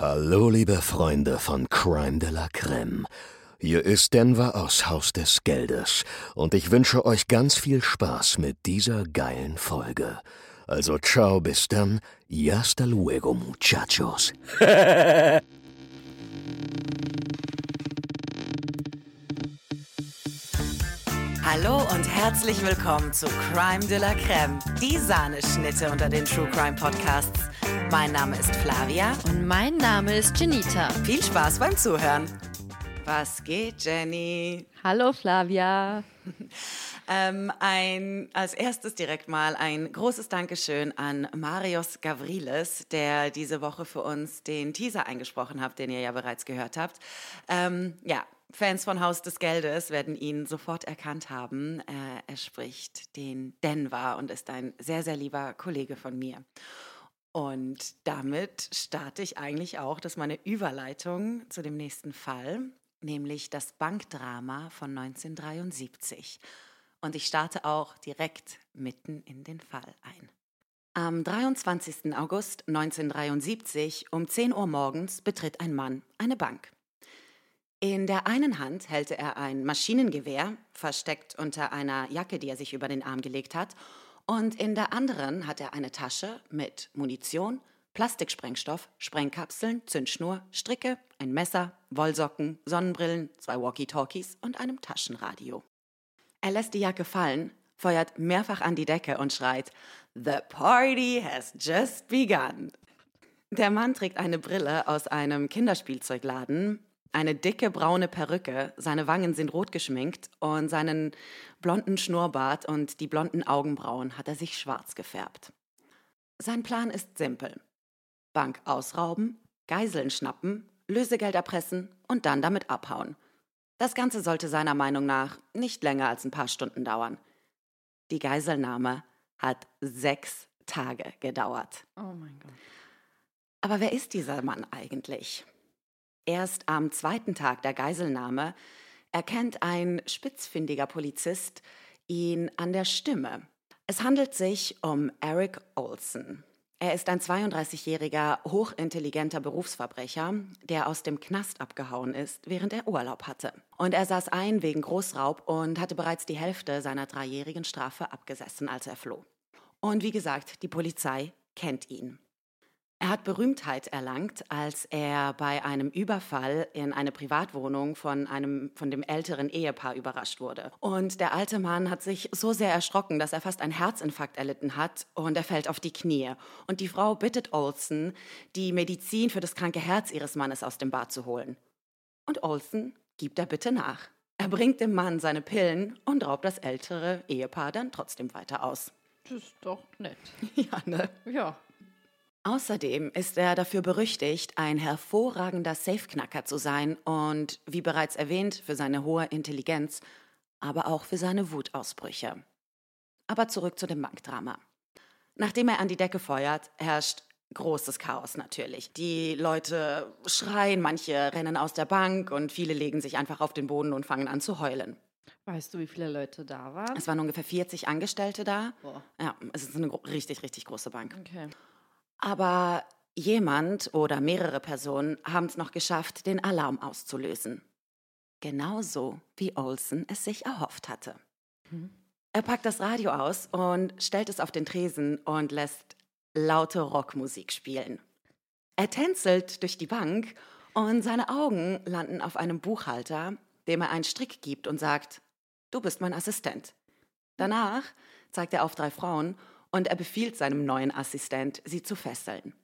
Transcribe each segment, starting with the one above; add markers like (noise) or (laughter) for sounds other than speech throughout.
Hallo, liebe Freunde von Crime de la Creme. Hier ist Denver aus Haus des Geldes und ich wünsche euch ganz viel Spaß mit dieser geilen Folge. Also ciao, bis dann. Y hasta luego, muchachos. (laughs) Hallo und herzlich willkommen zu Crime de la Creme, die Sahneschnitte unter den True Crime Podcasts. Mein Name ist Flavia. Und mein Name ist Janita. Viel Spaß beim Zuhören. Was geht, Jenny? Hallo, Flavia. (laughs) Ähm, ein, als erstes direkt mal ein großes Dankeschön an Marius Gavriles, der diese Woche für uns den Teaser eingesprochen hat, den ihr ja bereits gehört habt. Ähm, ja, Fans von Haus des Geldes werden ihn sofort erkannt haben. Äh, er spricht den Denver und ist ein sehr, sehr lieber Kollege von mir. Und damit starte ich eigentlich auch, dass meine Überleitung zu dem nächsten Fall, nämlich das Bankdrama von 1973. Und ich starte auch direkt mitten in den Fall ein. Am 23. August 1973 um 10 Uhr morgens betritt ein Mann eine Bank. In der einen Hand hält er ein Maschinengewehr, versteckt unter einer Jacke, die er sich über den Arm gelegt hat, und in der anderen hat er eine Tasche mit Munition, Plastiksprengstoff, Sprengkapseln, Zündschnur, Stricke, ein Messer, Wollsocken, Sonnenbrillen, zwei Walkie-Talkies und einem Taschenradio. Er lässt die Jacke fallen, feuert mehrfach an die Decke und schreit: The party has just begun. Der Mann trägt eine Brille aus einem Kinderspielzeugladen, eine dicke braune Perücke, seine Wangen sind rot geschminkt und seinen blonden Schnurrbart und die blonden Augenbrauen hat er sich schwarz gefärbt. Sein Plan ist simpel. Bank ausrauben, Geiseln schnappen, Lösegeld erpressen und dann damit abhauen. Das Ganze sollte seiner Meinung nach nicht länger als ein paar Stunden dauern. Die Geiselnahme hat sechs Tage gedauert. Oh mein Gott. Aber wer ist dieser Mann eigentlich? Erst am zweiten Tag der Geiselnahme erkennt ein spitzfindiger Polizist ihn an der Stimme. Es handelt sich um Eric Olson. Er ist ein 32-jähriger, hochintelligenter Berufsverbrecher, der aus dem Knast abgehauen ist, während er Urlaub hatte. Und er saß ein wegen Großraub und hatte bereits die Hälfte seiner dreijährigen Strafe abgesessen, als er floh. Und wie gesagt, die Polizei kennt ihn. Er hat Berühmtheit erlangt, als er bei einem Überfall in eine Privatwohnung von einem von dem älteren Ehepaar überrascht wurde. Und der alte Mann hat sich so sehr erschrocken, dass er fast einen Herzinfarkt erlitten hat und er fällt auf die Knie. Und die Frau bittet Olsen, die Medizin für das kranke Herz ihres Mannes aus dem Bad zu holen. Und Olsen gibt der Bitte nach. Er bringt dem Mann seine Pillen und raubt das ältere Ehepaar dann trotzdem weiter aus. Das ist doch nett. (laughs) Ja, ne? Ja. Außerdem ist er dafür berüchtigt, ein hervorragender Safeknacker zu sein und, wie bereits erwähnt, für seine hohe Intelligenz, aber auch für seine Wutausbrüche. Aber zurück zu dem Bankdrama. Nachdem er an die Decke feuert, herrscht großes Chaos natürlich. Die Leute schreien, manche rennen aus der Bank und viele legen sich einfach auf den Boden und fangen an zu heulen. Weißt du, wie viele Leute da waren? Es waren ungefähr 40 Angestellte da. Boah. Ja, es ist eine richtig, richtig große Bank. Okay. Aber jemand oder mehrere Personen haben es noch geschafft, den Alarm auszulösen. Genauso wie Olsen es sich erhofft hatte. Mhm. Er packt das Radio aus und stellt es auf den Tresen und lässt laute Rockmusik spielen. Er tänzelt durch die Bank und seine Augen landen auf einem Buchhalter, dem er einen Strick gibt und sagt, du bist mein Assistent. Danach zeigt er auf drei Frauen und er befiehlt seinem neuen Assistent, sie zu fesseln.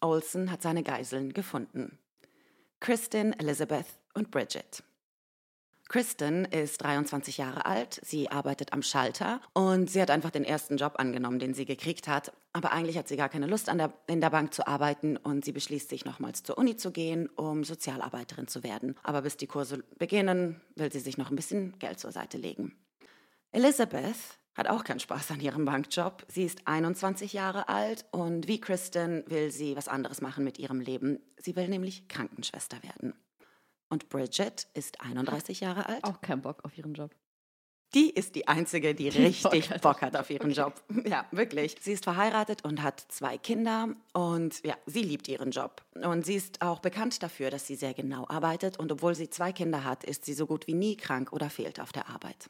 Olsen hat seine Geiseln gefunden. Kristen, Elizabeth und Bridget. Kristen ist 23 Jahre alt, sie arbeitet am Schalter und sie hat einfach den ersten Job angenommen, den sie gekriegt hat. Aber eigentlich hat sie gar keine Lust, der, in der Bank zu arbeiten und sie beschließt sich nochmals zur Uni zu gehen, um Sozialarbeiterin zu werden. Aber bis die Kurse beginnen, will sie sich noch ein bisschen Geld zur Seite legen. Elizabeth hat auch keinen Spaß an ihrem Bankjob. Sie ist 21 Jahre alt und wie Kristen will sie was anderes machen mit ihrem Leben. Sie will nämlich Krankenschwester werden. Und Bridget ist 31 Jahre alt. Auch kein Bock auf ihren Job. Die ist die Einzige, die (laughs) richtig Bock hat. Bock hat auf ihren Job. (laughs) Ja, wirklich. Sie ist verheiratet und hat zwei Kinder und ja, sie liebt ihren Job. Und sie ist auch bekannt dafür, dass sie sehr genau arbeitet und obwohl sie zwei Kinder hat, ist sie so gut wie nie krank oder fehlt auf der Arbeit.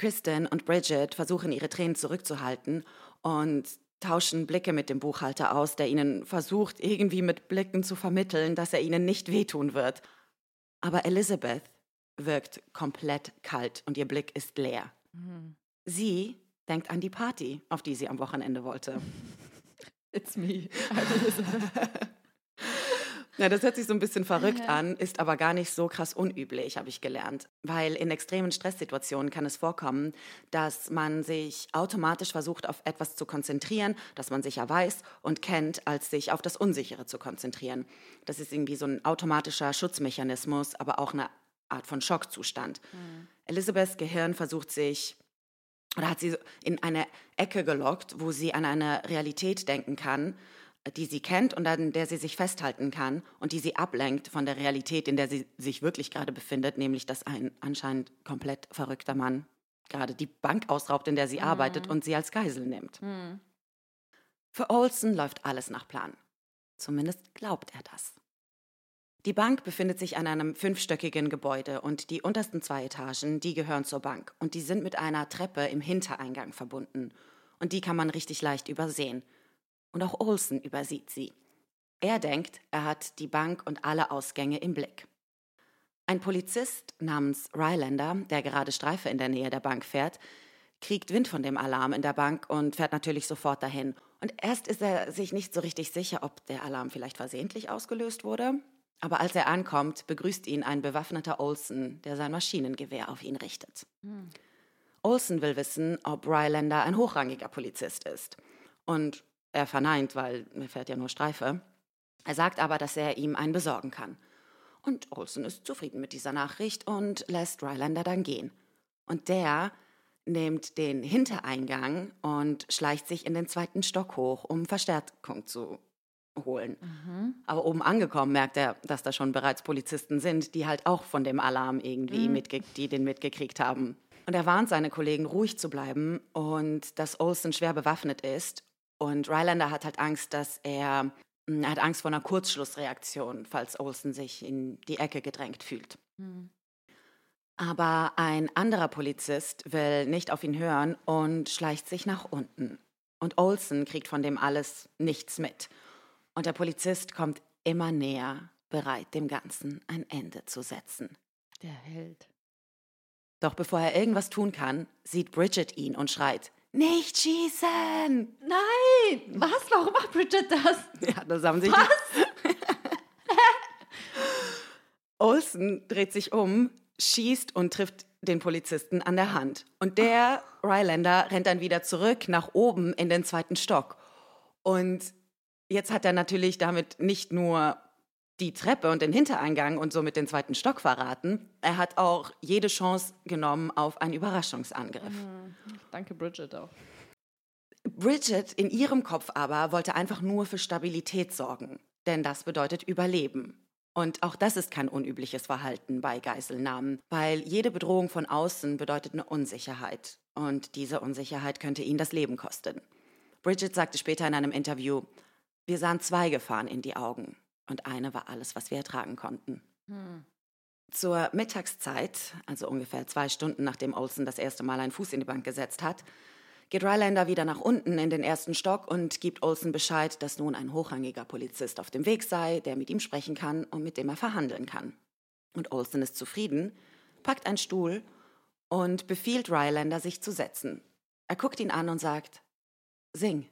Kristen und Bridget versuchen ihre Tränen zurückzuhalten und tauschen Blicke mit dem Buchhalter aus, der ihnen versucht, irgendwie mit Blicken zu vermitteln, dass er ihnen nicht wehtun wird. Aber Elizabeth wirkt komplett kalt und ihr Blick ist leer. Sie denkt an die Party, auf die sie am Wochenende wollte. (laughs) It's me. (laughs) Ja, das hört sich so ein bisschen verrückt an, ist aber gar nicht so krass unüblich, habe ich gelernt. Weil in extremen Stresssituationen kann es vorkommen, dass man sich automatisch versucht, auf etwas zu konzentrieren, das man sicher weiß und kennt, als sich auf das Unsichere zu konzentrieren. Das ist irgendwie so ein automatischer Schutzmechanismus, aber auch eine Art von Schockzustand. Elisabeths Gehirn versucht sich oder hat sie in eine Ecke gelockt, wo sie an eine Realität denken kann, die sie kennt und an der sie sich festhalten kann und die sie ablenkt von der Realität, in der sie sich wirklich gerade befindet, nämlich dass ein anscheinend komplett verrückter Mann gerade die Bank ausraubt, in der sie arbeitet und sie als Geisel nimmt. Für Olsen läuft alles nach Plan. Zumindest glaubt er das. Die Bank befindet sich an einem fünfstöckigen Gebäude und die untersten zwei Etagen, die gehören zur Bank und die sind mit einer Treppe im Hintereingang verbunden. Und die kann man richtig leicht übersehen. Und auch Olsen übersieht sie. Er denkt, er hat die Bank und alle Ausgänge im Blick. Ein Polizist namens Rylander, der gerade Streife in der Nähe der Bank fährt, kriegt Wind von dem Alarm in der Bank und fährt natürlich sofort dahin. Und erst ist er sich nicht so richtig sicher, ob der Alarm vielleicht versehentlich ausgelöst wurde. Aber als er ankommt, begrüßt ihn ein bewaffneter Olsen, der sein Maschinengewehr auf ihn richtet. Olsen will wissen, ob Rylander ein hochrangiger Polizist ist. Und er verneint, weil er fährt ja nur Streife. Er sagt aber, dass er ihm einen besorgen kann. Und Olsen ist zufrieden mit dieser Nachricht und lässt Rylander dann gehen. Und der nimmt den Hintereingang und schleicht sich in den zweiten Stock hoch, um Verstärkung zu holen. Aber oben angekommen merkt er, dass da schon bereits Polizisten sind, die halt auch von dem Alarm irgendwie mitge die den mitgekriegt haben. Und er warnt seine Kollegen, ruhig zu bleiben und dass Olsen schwer bewaffnet ist. Und Rylander hat halt Angst, dass er, er hat Angst vor einer Kurzschlussreaktion, falls Olsen sich in die Ecke gedrängt fühlt. Aber ein anderer Polizist will nicht auf ihn hören und schleicht sich nach unten. Und Olsen kriegt von dem alles nichts mit. Und der Polizist kommt immer näher, bereit, dem Ganzen ein Ende zu setzen. Der Held. Doch bevor er irgendwas tun kann, sieht Bridget ihn und schreit, nicht schießen! Nein! Was? Warum macht Bridget das? Ja, das haben sich (laughs) Olsen dreht sich um, schießt und trifft den Polizisten an der Hand. Und der Rylander rennt dann wieder zurück nach oben in den zweiten Stock. Und jetzt hat er natürlich damit nicht nur die Treppe und den Hintereingang und somit den zweiten Stock verraten, er hat auch jede Chance genommen auf einen Überraschungsangriff. Danke, Bridget auch. Bridget in ihrem Kopf aber wollte einfach nur für Stabilität sorgen, denn das bedeutet Überleben. Und auch das ist kein unübliches Verhalten bei Geiselnahmen, weil jede Bedrohung von außen bedeutet eine Unsicherheit. Und diese Unsicherheit könnte ihn das Leben kosten. Bridget sagte später in einem Interview, wir sahen zwei Gefahren in die Augen und eine war alles, was wir ertragen konnten. Zur Mittagszeit, also ungefähr zwei Stunden nachdem Olsen das erste Mal einen Fuß in die Bank gesetzt hat, geht Rylander wieder nach unten in den ersten Stock und gibt Olsen Bescheid, dass nun ein hochrangiger Polizist auf dem Weg sei, der mit ihm sprechen kann und mit dem er verhandeln kann. Und Olsen ist zufrieden, packt einen Stuhl und befiehlt Rylander, sich zu setzen. Er guckt ihn an und sagt, sing.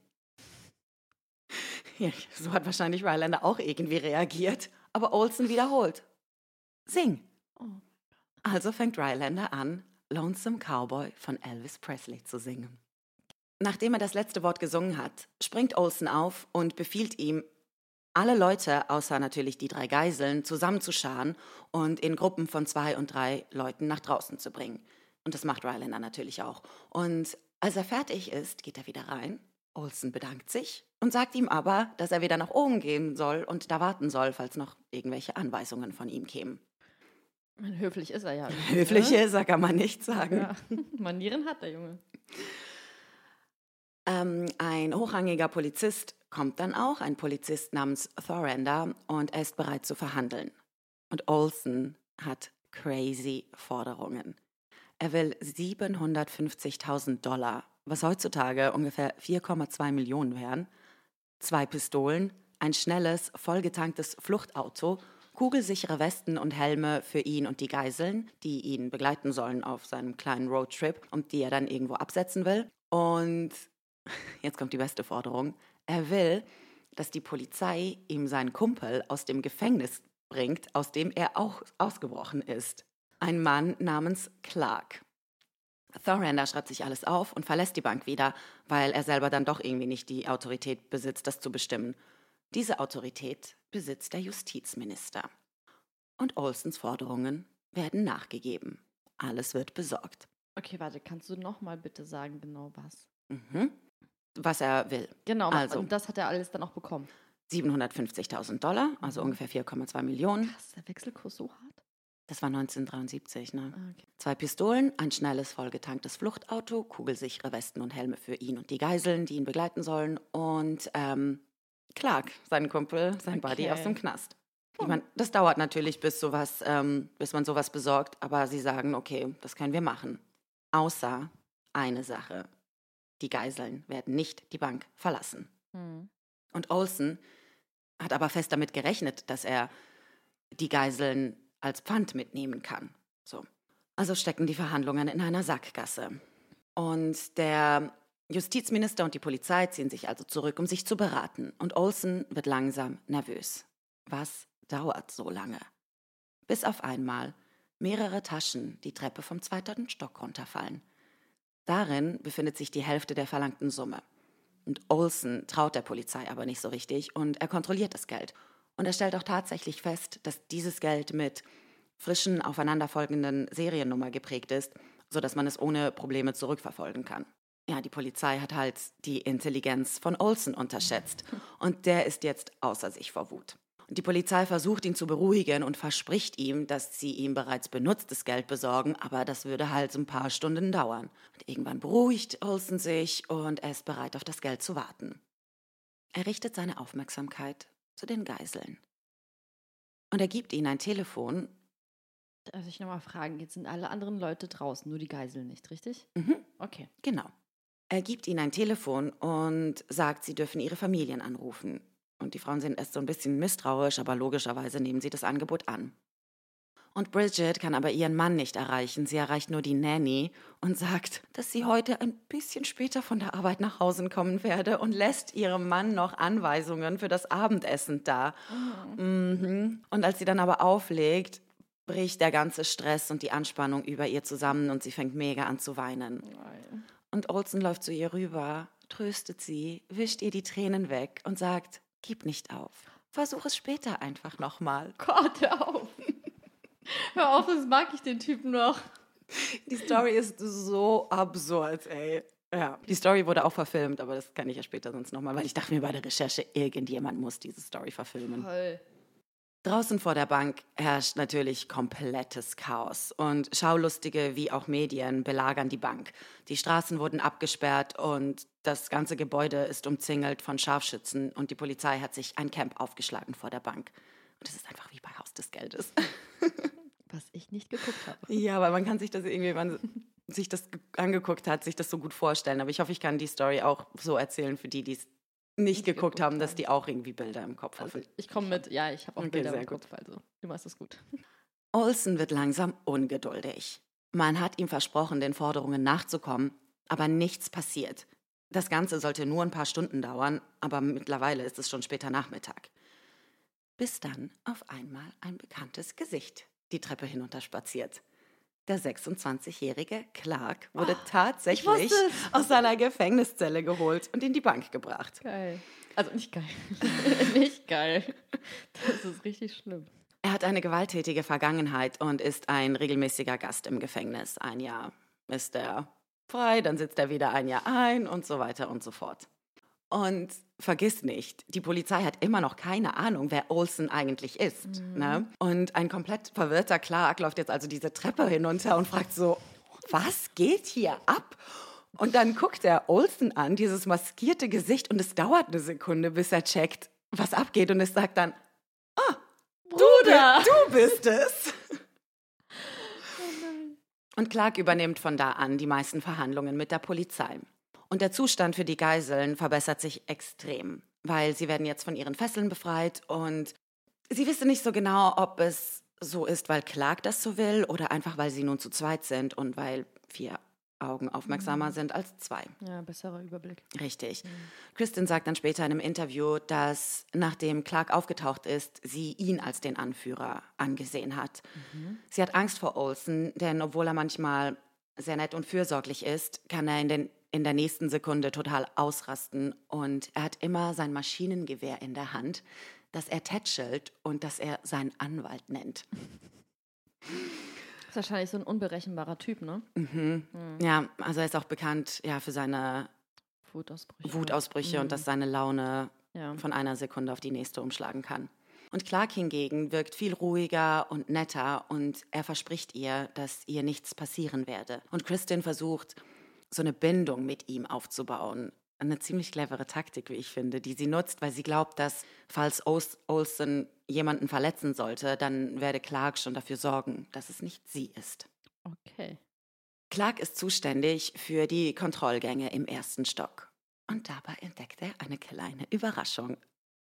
(laughs) Ja, so hat wahrscheinlich Rylander auch irgendwie reagiert, aber Olsen wiederholt, sing. Also fängt Rylander an, Lonesome Cowboy von Elvis Presley zu singen. Nachdem er das letzte Wort gesungen hat, springt Olsen auf und befiehlt ihm, alle Leute, außer natürlich die drei Geiseln, zusammenzuscharen und in Gruppen von zwei und drei Leuten nach draußen zu bringen. Und das macht Rylander natürlich auch. Und als er fertig ist, geht er wieder rein. Olsen bedankt sich und sagt ihm aber, dass er wieder nach oben gehen soll und da warten soll, falls noch irgendwelche Anweisungen von ihm kämen. Höflich ist er ja. (laughs) Höflich ne? ist er, kann man nicht sagen. Ja. (laughs) Manieren hat der Junge. Ähm, ein hochrangiger Polizist kommt dann auch, ein Polizist namens Thorander, und er ist bereit zu verhandeln. Und Olsen hat crazy Forderungen. Er will 750.000 Dollar, was heutzutage ungefähr 4,2 Millionen wären, zwei Pistolen, ein schnelles, vollgetanktes Fluchtauto, kugelsichere Westen und Helme für ihn und die Geiseln, die ihn begleiten sollen auf seinem kleinen Roadtrip und die er dann irgendwo absetzen will. Und (laughs) jetzt kommt die beste Forderung. Er will, dass die Polizei ihm seinen Kumpel aus dem Gefängnis bringt, aus dem er auch ausgebrochen ist. Ein Mann namens Clark. Thorander schreibt sich alles auf und verlässt die Bank wieder, weil er selber dann doch irgendwie nicht die Autorität besitzt, das zu bestimmen. Diese Autorität besitzt der Justizminister. Und Olsons Forderungen werden nachgegeben. Alles wird besorgt. Okay, warte, kannst du noch mal bitte sagen, genau was? Mhm. Was er will. Genau, Also. und das hat er alles dann auch bekommen. 750.000 Dollar, also ungefähr 4,2 Millionen. Krass, der Wechselkurs so hart? Das war 1973, ne? Ah, okay. Zwei Pistolen, ein schnelles, vollgetanktes Fluchtauto, kugelsichere Westen und Helme für ihn und die Geiseln, die ihn begleiten sollen und ähm, Clark, sein Kumpel, sein Buddy Okay. aus dem Knast. Ich meine, das dauert natürlich, bis sowas, ähm, bis man sowas besorgt, aber sie sagen, okay, das können wir machen. Außer eine Sache. Die Geiseln werden nicht die Bank verlassen. Hm. Und Olsen hat aber fest damit gerechnet, dass er die Geiseln als Pfand mitnehmen kann. So. Also stecken die Verhandlungen in einer Sackgasse. Und der Justizminister und die Polizei ziehen sich also zurück, um sich zu beraten. Und Olsen wird langsam nervös. Was dauert so lange? Bis auf einmal mehrere Taschen die Treppe vom zweiten Stock runterfallen. Darin befindet sich die Hälfte der verlangten Summe. Und Olsen traut der Polizei aber nicht so richtig und er kontrolliert das Geld. Und er stellt auch tatsächlich fest, dass dieses Geld mit frischen, aufeinanderfolgenden Seriennummer geprägt ist, sodass man es ohne Probleme zurückverfolgen kann. Ja, die Polizei hat halt die Intelligenz von Olsen unterschätzt und der ist jetzt außer sich vor Wut. Und die Polizei versucht ihn zu beruhigen und verspricht ihm, dass sie ihm bereits benutztes Geld besorgen, aber das würde halt ein paar Stunden dauern. Und irgendwann beruhigt Olsen sich und er ist bereit, auf das Geld zu warten. Er richtet seine Aufmerksamkeit zu den Geiseln. Und er gibt ihnen ein Telefon. Darf ich nochmal fragen, jetzt sind alle anderen Leute draußen, nur die Geiseln nicht, richtig? Mhm, Okay. genau. Er gibt ihnen ein Telefon und sagt, sie dürfen ihre Familien anrufen. Und die Frauen sind erst so ein bisschen misstrauisch, aber logischerweise nehmen sie das Angebot an. Und Bridget kann aber ihren Mann nicht erreichen. Sie erreicht nur die Nanny und sagt, dass sie heute ein bisschen später von der Arbeit nach Hause kommen werde und lässt ihrem Mann noch Anweisungen für das Abendessen da. Mhm. Und als sie dann aber auflegt, bricht der ganze Stress und die Anspannung über ihr zusammen und sie fängt mega an zu weinen. Nein. Und Olsen läuft zu ihr rüber, tröstet sie, wischt ihr die Tränen weg und sagt, gib nicht auf. Versuch es später einfach nochmal. Gott, auf. Hör auf, das mag ich den Typen noch. Die Story ist so absurd, ey. Ja, die Story wurde auch verfilmt, aber das kann ich ja später sonst nochmal, weil ich dachte mir bei der Recherche, irgendjemand muss diese Story verfilmen. Toll. Draußen vor der Bank herrscht natürlich komplettes Chaos und Schaulustige wie auch Medien belagern die Bank. Die Straßen wurden abgesperrt und das ganze Gebäude ist umzingelt von Scharfschützen und die Polizei hat sich ein Camp aufgeschlagen vor der Bank. Und es ist einfach wie bei Haus des Geldes. (laughs) Was ich nicht geguckt habe. Ja, weil man kann sich das irgendwie, wenn man sich das ge- angeguckt hat, sich das so gut vorstellen. Aber ich hoffe, ich kann die Story auch so erzählen für die, die es nicht geguckt, geguckt haben, dass die auch irgendwie Bilder im Kopf Also haben. ich komme mit, ja, ich habe auch Okay, Bilder im gut. Kopf, also du machst es gut. Olsen wird langsam ungeduldig. Man hat ihm versprochen, den Forderungen nachzukommen, aber nichts passiert. Das Ganze sollte nur ein paar Stunden dauern, aber mittlerweile ist es schon später Nachmittag. Bis dann auf einmal ein bekanntes Gesicht die Treppe hinunterspaziert. Der 26-jährige Clark wurde tatsächlich wusste es. aus seiner Gefängniszelle geholt und in die Bank gebracht. Geil. Also nicht geil. (laughs) nicht geil. Das ist richtig schlimm. Er hat eine gewalttätige Vergangenheit und ist ein regelmäßiger Gast im Gefängnis. Ein Jahr ist er frei, dann sitzt er wieder ein Jahr ein und so weiter und so fort. Und vergiss nicht, die Polizei hat immer noch keine Ahnung, wer Olsen eigentlich ist. Ne? Und ein komplett verwirrter Clark läuft jetzt also diese Treppe hinunter und fragt so, was geht hier ab? Und dann guckt er Olsen an, dieses maskierte Gesicht, und es dauert eine Sekunde, bis er checkt, was abgeht. Und es sagt dann, ah, Bruder! du bist es. (laughs) Und Clark übernimmt von da an die meisten Verhandlungen mit der Polizei. Und der Zustand für die Geiseln verbessert sich extrem, weil sie werden jetzt von ihren Fesseln befreit und sie wissen nicht so genau, ob es so ist, weil Clark das so will oder einfach, weil sie nun zu zweit sind und weil vier Augen aufmerksamer sind als zwei. Ja, besserer Überblick. Richtig. Kristen sagt dann später in einem Interview, dass nachdem Clark aufgetaucht ist, sie ihn als den Anführer angesehen hat. Sie hat Angst vor Olsen, denn obwohl er manchmal sehr nett und fürsorglich ist, kann er in, den, in der nächsten Sekunde total ausrasten und er hat immer sein Maschinengewehr in der Hand, das er tätschelt und das er seinen Anwalt nennt. Ist wahrscheinlich so ein unberechenbarer Typ, ne? Ja, also er ist auch bekannt ja, für seine Wutausbrüche. Wutausbrüche und dass seine Laune Ja. von einer Sekunde auf die nächste umschlagen kann. Und Clark hingegen wirkt viel ruhiger und netter und er verspricht ihr, dass ihr nichts passieren werde. Und Kristin versucht, so eine Bindung mit ihm aufzubauen. Eine ziemlich clevere Taktik, wie ich finde, die sie nutzt, weil sie glaubt, dass falls Olsen jemanden verletzen sollte, dann werde Clark schon dafür sorgen, dass es nicht sie ist. Okay. Clark ist zuständig für die Kontrollgänge im ersten Stock. Und dabei entdeckt er eine kleine Überraschung.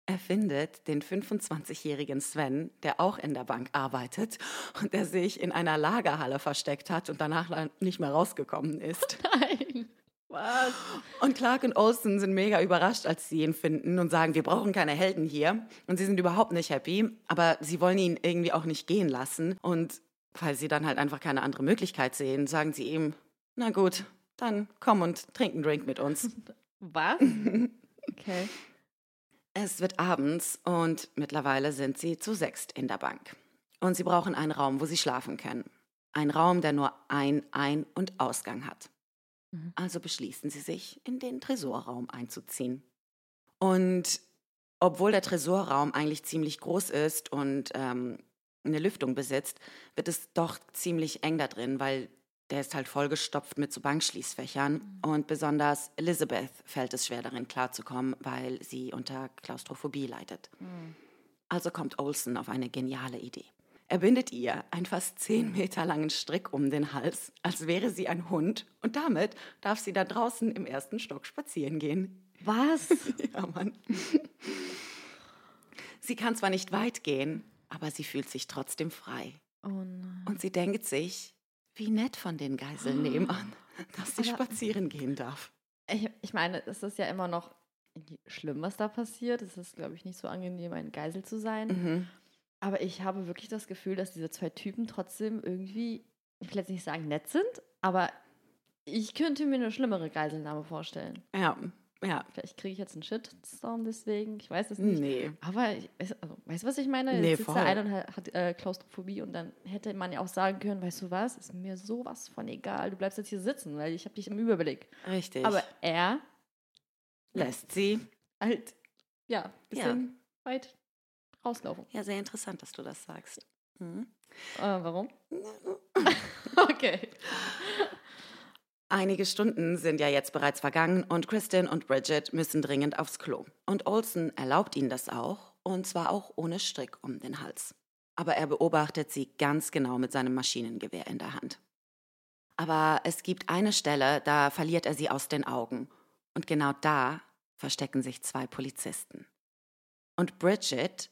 Er findet den 25-jährigen Sven, der auch in der Bank arbeitet und der sich in einer Lagerhalle versteckt hat und danach nicht mehr rausgekommen ist. (laughs) Nein. Was? Und Clark und Olsen sind mega überrascht, als sie ihn finden und sagen, wir brauchen keine Helden hier. Und sie sind überhaupt nicht happy, aber sie wollen ihn irgendwie auch nicht gehen lassen. Und weil sie dann halt einfach keine andere Möglichkeit sehen, sagen sie ihm, na gut, dann komm und trink einen Drink mit uns. (laughs) Was? (laughs) Okay. Es wird abends und mittlerweile sind sie zu sechst in der Bank. Und sie brauchen einen Raum, wo sie schlafen können. Ein Raum, der nur ein Ein- und Ausgang hat. Also beschließen sie sich, in den Tresorraum einzuziehen. Und obwohl der Tresorraum eigentlich ziemlich groß ist und ähm, eine Lüftung besitzt, wird es doch ziemlich eng da drin, weil der ist halt vollgestopft mit so Bankschließfächern. Und besonders Elizabeth fällt es schwer darin klarzukommen, weil sie unter Klaustrophobie leidet. Also kommt Olsen auf eine geniale Idee. Er bindet ihr einen fast zehn Meter langen Strick um den Hals, als wäre sie ein Hund. Und damit darf sie da draußen im ersten Stock spazieren gehen. Was? (laughs) Ja, Mann. Sie kann zwar nicht weit gehen, aber sie fühlt sich trotzdem frei. Oh. Und sie denkt sich, wie nett von den Geiseln nebenan, (gasps) dass sie spazieren gehen darf. Ich, ich meine, es ist ja immer noch schlimm, was da passiert. Es ist, glaube ich, nicht so angenehm, ein Geisel zu sein. Mhm. Aber ich habe wirklich das Gefühl, dass diese zwei Typen trotzdem irgendwie, ich will jetzt nicht sagen nett sind, aber ich könnte mir eine schlimmere Geiselnahme vorstellen. Ja, ja. Vielleicht kriege ich jetzt einen Shitstorm deswegen, ich weiß es nicht. Nee. Aber ich, also, weißt du, was ich meine? Nee, Jetzt sitzt voll. da einer und hat, hat äh, Klaustrophobie und dann hätte man ja auch sagen können, weißt du was, ist mir sowas von egal, du bleibst jetzt hier sitzen, weil ich habe dich im Überblick. Richtig. Aber er lässt sie. halt, ja, bisschen weit rauslaufen. Ja, sehr interessant, dass du das sagst. Mhm. Äh, warum? (laughs) (laughs) okay. Einige Stunden sind ja jetzt bereits vergangen und Kristen und Bridget müssen dringend aufs Klo. Und Olsen erlaubt ihnen das auch, und zwar auch ohne Strick um den Hals. Aber er beobachtet sie ganz genau mit seinem Maschinengewehr in der Hand. Aber es gibt eine Stelle, da verliert er sie aus den Augen. Und genau da verstecken sich zwei Polizisten. Und Bridget,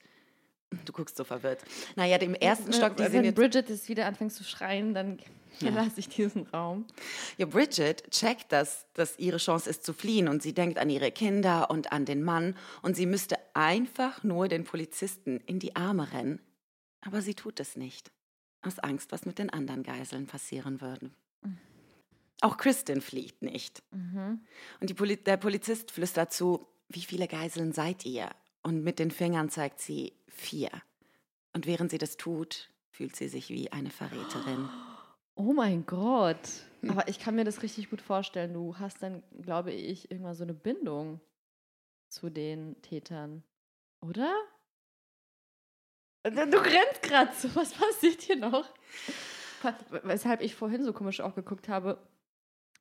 du guckst so verwirrt. Naja, im ersten Stock, die Wenn sind jetzt Bridget jetzt wieder anfängt zu schreien, dann Ja. verlasse ich diesen Raum. Ja, Bridget checkt, dass das ihre Chance ist zu fliehen und sie denkt an ihre Kinder und an den Mann und sie müsste einfach nur den Polizisten in die Arme rennen. Aber sie tut es nicht. Aus Angst, was mit den anderen Geiseln passieren würde. Auch Kristin flieht nicht. Mhm. Und Poli der Polizist flüstert zu, wie viele Geiseln seid ihr? Und mit den Fingern zeigt sie vier. Und während sie das tut, fühlt sie sich wie eine Verräterin. (gasps) Oh mein Gott. Aber ich kann mir das richtig gut vorstellen. Du hast dann, glaube ich, irgendwann so eine Bindung zu den Tätern, oder? Du grinst gerade so. Was passiert hier noch? Weshalb ich vorhin so komisch auch geguckt habe,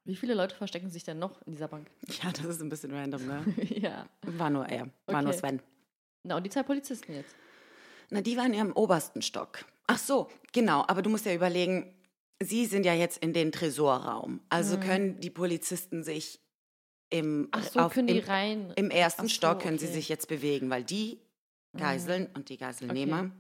wie viele Leute verstecken sich denn noch in dieser Bank? Ja, das ist ein bisschen random, ne? (laughs) ja. War nur er, war nur Okay. Sven. Na, und die zwei Polizisten jetzt. Na, die waren ja im obersten Stock. Ach so, genau. Aber du musst ja überlegen, sie sind ja jetzt in den Tresorraum. Also Mhm. können die Polizisten sich im, Ach so, auf, können die im, rein. im ersten so, Stock können sie okay. sich jetzt bewegen, weil die Mhm. Geiseln und die Geiselnehmer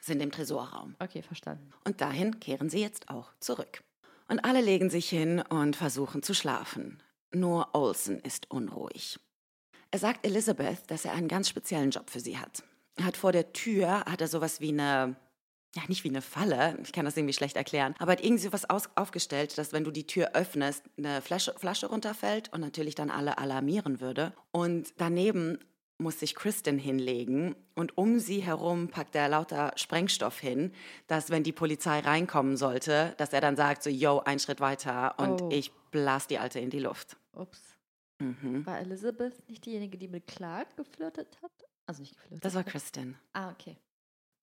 sind im Tresorraum. Okay, verstanden. Und dahin kehren sie jetzt auch zurück. Und alle legen sich hin und versuchen zu schlafen. Nur Olsen ist unruhig. Er sagt Elizabeth, dass er einen ganz speziellen Job für sie hat. Er hat vor der Tür, hat er sowas wie eine, ja nicht wie eine Falle, ich kann das irgendwie schlecht erklären, aber hat irgendwie sowas aus, aufgestellt, dass wenn du die Tür öffnest, eine Flasche, Flasche runterfällt und natürlich dann alle alarmieren würde. Und daneben muss sich Kristen hinlegen und um sie herum packt er lauter Sprengstoff hin, dass wenn die Polizei reinkommen sollte, dass er dann sagt so, yo, ein Schritt weiter und Oh. ich blas die Alte in die Luft. Ups. Mhm. War Elizabeth nicht diejenige, die mit Clark geflirtet hat? Also nicht geflirtet. Das war hat. Kristen. Ah, okay.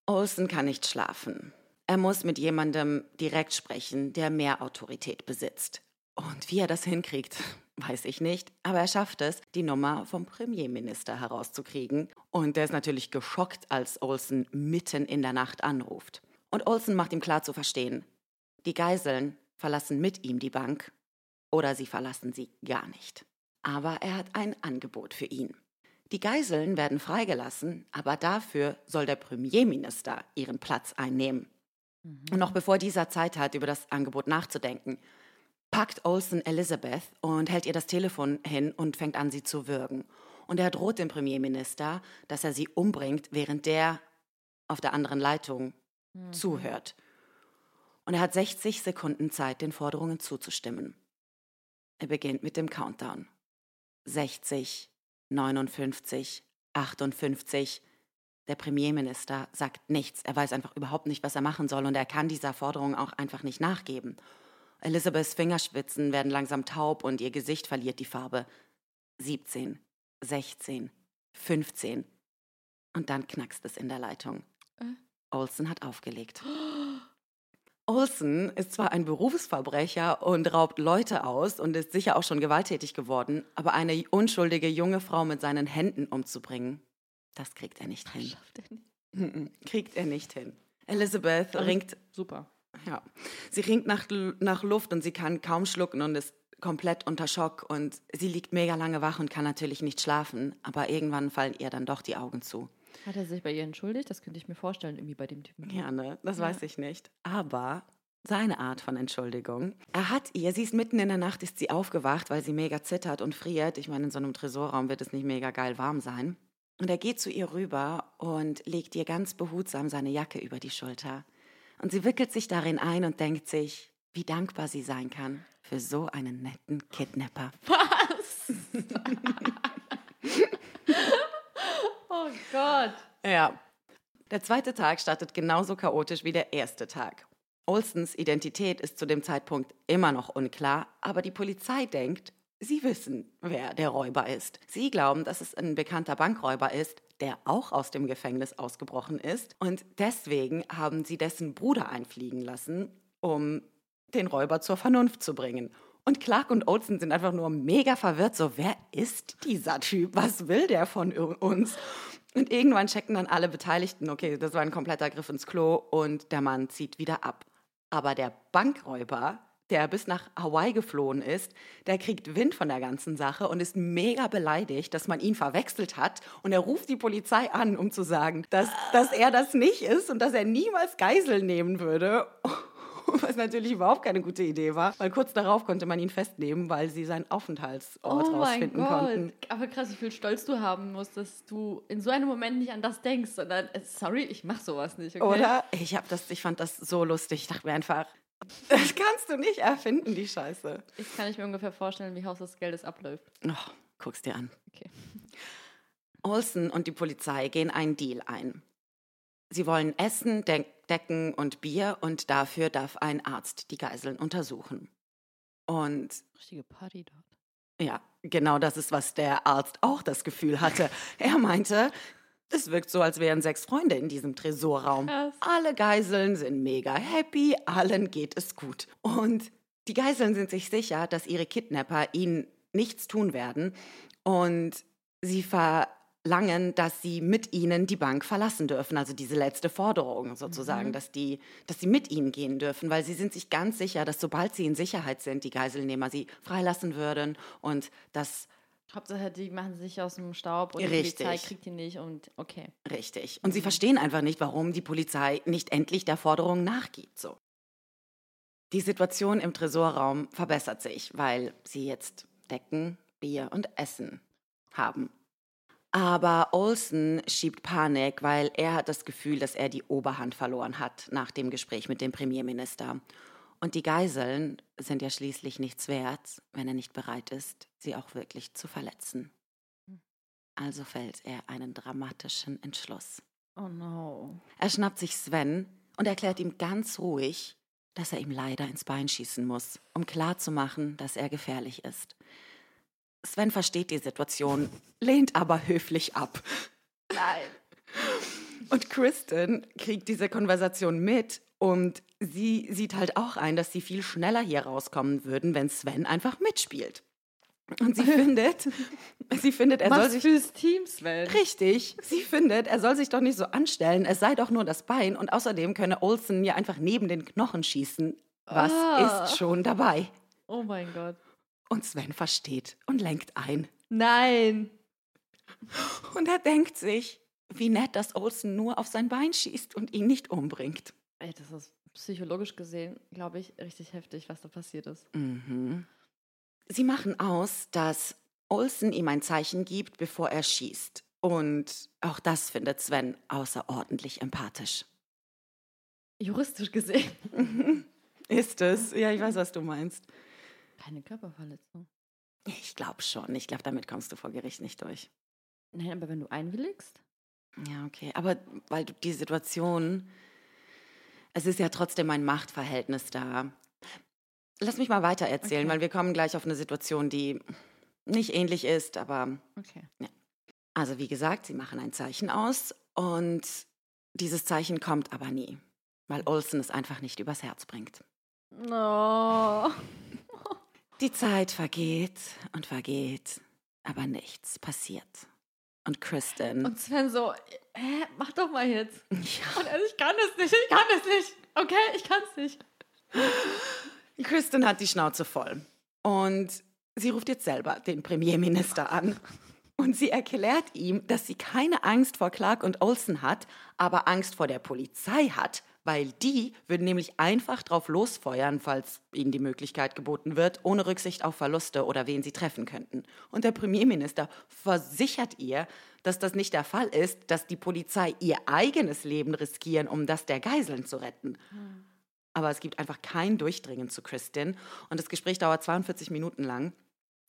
Olsen kann nicht schlafen. Er muss mit jemandem direkt sprechen, der mehr Autorität besitzt. Und wie er das hinkriegt, (laughs) weiß ich nicht. Aber er schafft es, die Nummer vom Premierminister herauszukriegen. Und der ist natürlich geschockt, als Olsen mitten in der Nacht anruft. Und Olsen macht ihm klar zu verstehen, die Geiseln verlassen mit ihm die Bank oder sie verlassen sie gar nicht. Aber er hat ein Angebot für ihn. Die Geiseln werden freigelassen, aber dafür soll der Premierminister ihren Platz einnehmen. Und noch bevor dieser Zeit hat, über das Angebot nachzudenken, packt Olsen Elizabeth und hält ihr das Telefon hin und fängt an, sie zu würgen. Und er droht dem Premierminister, dass er sie umbringt, während der auf der anderen Leitung zuhört. Und er hat 60 Sekunden Zeit, den Forderungen zuzustimmen. Er beginnt mit dem Countdown. 60, 59, 58. Der Premierminister sagt nichts. Er weiß einfach überhaupt nicht, was er machen soll und er kann dieser Forderung auch einfach nicht nachgeben. Elizabeths Fingerspitzen werden langsam taub und ihr Gesicht verliert die Farbe. 17, 16, 15. Und dann knackst es in der Leitung. Äh? Olsen hat aufgelegt. (gasps) Olsen ist zwar ein Berufsverbrecher und raubt Leute aus und ist sicher auch schon gewalttätig geworden, aber eine unschuldige junge Frau mit seinen Händen umzubringen, das kriegt er nicht hin. Schafft er nicht. Kriegt er nicht hin. Elizabeth Also- ringt, Super. ja, sie ringt nach, nach Luft und sie kann kaum schlucken und ist komplett unter Schock und sie liegt mega lange wach und kann natürlich nicht schlafen, aber irgendwann fallen ihr dann doch die Augen zu. Hat er sich bei ihr entschuldigt? Das könnte ich mir vorstellen, irgendwie bei dem Typen. Ja, ne? Das Ja. weiß ich nicht. Aber seine Art von Entschuldigung. Er hat ihr, sie ist mitten in der Nacht, ist sie aufgewacht, weil sie mega zittert und friert. Ich meine, in so einem Tresorraum wird es nicht mega geil warm sein. Und er geht zu ihr rüber und legt ihr ganz behutsam seine Jacke über die Schulter. Und sie wickelt sich darin ein und denkt sich, wie dankbar sie sein kann für so einen netten Kidnapper. Was? (laughs) (laughs) oh Gott. Ja. Der zweite Tag startet genauso chaotisch wie der erste Tag. Olsens Identität ist zu dem Zeitpunkt immer noch unklar, aber die Polizei denkt, sie wissen, wer der Räuber ist. Sie glauben, dass es ein bekannter Bankräuber ist, der auch aus dem Gefängnis ausgebrochen ist. Und deswegen haben sie dessen Bruder einfliegen lassen, um den Räuber zur Vernunft zu bringen. Und Clark und Olsen sind einfach nur mega verwirrt, so wer ist dieser Typ? Was will der von uns? Und irgendwann checken dann alle Beteiligten, okay, das war ein kompletter Griff ins Klo und der Mann zieht wieder ab. Aber der Bankräuber, der bis nach Hawaii geflohen ist, der kriegt Wind von der ganzen Sache und ist mega beleidigt, dass man ihn verwechselt hat. Und er ruft die Polizei an, um zu sagen, dass, dass er das nicht ist und dass er niemals Geisel nehmen würde. (laughs) Was natürlich überhaupt keine gute Idee war, weil kurz darauf konnte man ihn festnehmen, weil sie seinen Aufenthaltsort Oh mein rausfinden Gott. konnten. Aber krass, wie viel Stolz du haben musst, dass du in so einem Moment nicht an das denkst, sondern, äh, sorry, ich mach sowas nicht, okay? Oder? Ich, hab das, ich fand das so lustig. Ich dachte mir einfach, (laughs) das kannst du nicht erfinden, die Scheiße. Ich kann ich mir ungefähr vorstellen, wie Haus des Geldes abläuft. Oh, guck's dir an. Okay. Olsen und die Polizei gehen einen Deal ein. Sie wollen Essen, De Decken und Bier und dafür darf ein Arzt die Geiseln untersuchen. Und Richtige Party dort. Ja, genau das ist, was der Arzt auch das Gefühl hatte. Er meinte, es wirkt so, als wären sechs Freunde in diesem Tresorraum. Krass. Alle Geiseln sind mega happy, allen geht es gut. Und die Geiseln sind sich sicher, dass ihre Kidnapper ihnen nichts tun werden. Und sie verlangen, dass sie mit ihnen die Bank verlassen dürfen. Also diese letzte Forderung sozusagen, Mhm. dass, die, dass sie mit ihnen gehen dürfen, weil sie sind sich ganz sicher, dass sobald sie in Sicherheit sind, die Geiselnehmer sie freilassen würden und dass Hauptsache, die machen sich aus dem Staub und die Richtig. Polizei kriegt die nicht und okay. Richtig. Und sie verstehen einfach nicht, warum die Polizei nicht endlich der Forderung nachgibt. So. Die Situation im Tresorraum verbessert sich, weil sie jetzt Decken, Bier und Essen haben. Aber Olsen schiebt Panik, weil er hat das Gefühl, dass er die Oberhand verloren hat nach dem Gespräch mit dem Premierminister. Und die Geiseln sind ja schließlich nichts wert, wenn er nicht bereit ist, sie auch wirklich zu verletzen. Also fällt er einen dramatischen Entschluss. Oh no. Er schnappt sich Sven und erklärt ihm ganz ruhig, dass er ihm leider ins Bein schießen muss, um klarzumachen, dass er gefährlich ist. Sven versteht die Situation, lehnt aber höflich ab. Nein. Und Kristen kriegt diese Konversation mit und sie sieht halt auch ein, dass sie viel schneller hier rauskommen würden, wenn Sven einfach mitspielt. Und sie (laughs) findet, sie findet, er soll Was sich fürs Team, Sven? Richtig. Sie findet, er soll sich doch nicht so anstellen, es sei doch nur das Bein und außerdem könne Olsen ja einfach neben den Knochen schießen. Was Ah. ist schon dabei? Oh mein Gott. Und Sven versteht und lenkt ein. Nein. Und er denkt sich, wie nett, dass Olsen nur auf sein Bein schießt und ihn nicht umbringt. Ey, das ist psychologisch gesehen, glaube ich, richtig heftig, was da passiert ist. Mhm. Sie machen aus, dass Olsen ihm ein Zeichen gibt, bevor er schießt. Und auch das findet Sven außerordentlich empathisch. Juristisch gesehen. (laughs) Ist es? Ja, ich weiß, was du meinst. Keine Körperverletzung. Ich glaube schon. Ich glaube, damit kommst du vor Gericht nicht durch. Nein, aber wenn du einwilligst? Ja, okay. Aber weil du die Situation, es ist ja trotzdem ein Machtverhältnis da. Lass mich mal weiter erzählen, Okay. weil wir kommen gleich auf eine Situation, die nicht ähnlich ist, aber Okay. also wie gesagt, sie machen ein Zeichen aus und dieses Zeichen kommt aber nie, weil Olsen es einfach nicht übers Herz bringt. No. (laughs) Die Zeit vergeht und vergeht, aber nichts passiert. Und Kristen. Und Sven so, hä, mach doch mal jetzt. (laughs) ja. Und er, ich kann es nicht, ich kann es nicht. Okay, ich kann es nicht. Kristen hat die Schnauze voll. Und sie ruft jetzt selber den Premierminister an. Und sie erklärt ihm, dass sie keine Angst vor Clark und Olsen hat, aber Angst vor der Polizei hat, weil die würden nämlich einfach drauf losfeuern, falls ihnen die Möglichkeit geboten wird, ohne Rücksicht auf Verluste oder wen sie treffen könnten. Und der Premierminister versichert ihr, dass das nicht der Fall ist, dass die Polizei ihr eigenes Leben riskieren, um das der Geiseln zu retten. Aber es gibt einfach kein Durchdringen zu Kristin. Und das Gespräch dauert 42 Minuten lang.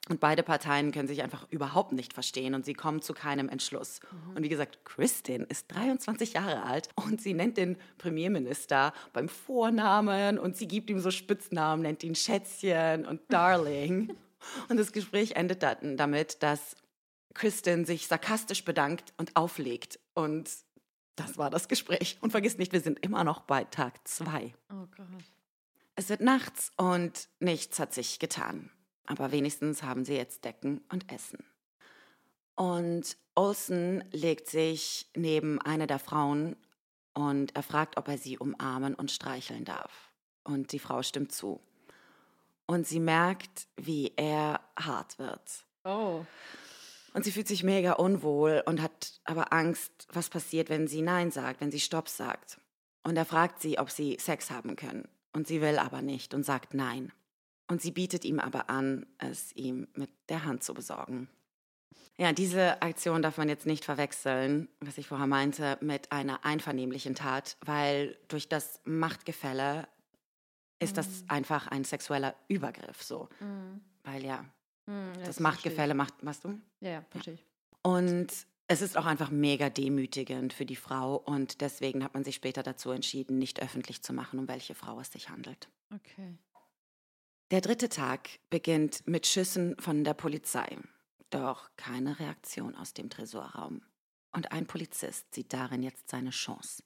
Und beide Parteien können sich einfach überhaupt nicht verstehen und sie kommen zu keinem Entschluss. Und wie gesagt, Kristin ist 23 Jahre alt und sie nennt den Premierminister beim Vornamen und sie gibt ihm so Spitznamen, nennt ihn Schätzchen und (laughs) Darling. und das Gespräch endet dann damit, dass Kristin sich sarkastisch bedankt und auflegt. Und das war das Gespräch. Und vergiss nicht, wir sind immer noch bei Tag zwei. Oh Gott. Es wird nachts und nichts hat sich getan. Aber wenigstens haben sie jetzt Decken und Essen. Und Olsen legt sich neben eine der Frauen und er fragt, ob er sie umarmen und streicheln darf. Und die Frau stimmt zu. Und sie merkt, wie er hart wird. Oh. Und sie fühlt sich mega unwohl und hat aber Angst, was passiert, wenn sie Nein sagt, wenn sie Stopp sagt. Und er fragt sie, ob sie Sex haben können. Und sie will aber nicht und sagt Nein. Und sie bietet ihm aber an, es ihm mit der Hand zu besorgen. Ja, diese Aktion darf man jetzt nicht verwechseln, was ich vorher meinte, mit einer einvernehmlichen Tat, weil durch das Machtgefälle ist das einfach ein sexueller Übergriff so. Mhm. Weil ja, Mhm, das Machtgefälle macht, was du? Ja, ja, verstehe ich. Und es ist auch einfach mega demütigend für die Frau und deswegen hat man sich später dazu entschieden, nicht öffentlich zu machen, um welche Frau es sich handelt. Okay. Der dritte Tag beginnt mit Schüssen von der Polizei. Doch keine Reaktion aus dem Tresorraum. Und ein Polizist sieht darin jetzt seine Chance.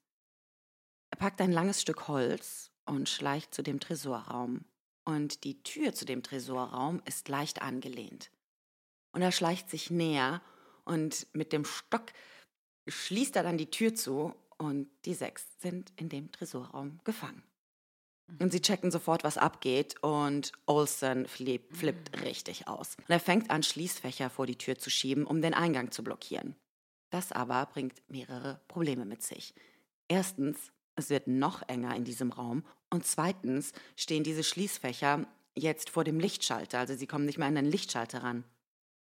Er packt ein langes Stück Holz und schleicht zu dem Tresorraum. Und die Tür zu dem Tresorraum ist leicht angelehnt. Und er schleicht sich näher und mit dem Stock schließt er dann die Tür zu und die sechs sind in dem Tresorraum gefangen. Und sie checken sofort, was abgeht und Olsen flippt, flippt richtig aus. Und er fängt an, Schließfächer vor die Tür zu schieben, um den Eingang zu blockieren. Das aber bringt mehrere Probleme mit sich. Erstens, es wird noch enger in diesem Raum und zweitens stehen diese Schließfächer jetzt vor dem Lichtschalter, also sie kommen nicht mehr an den Lichtschalter ran.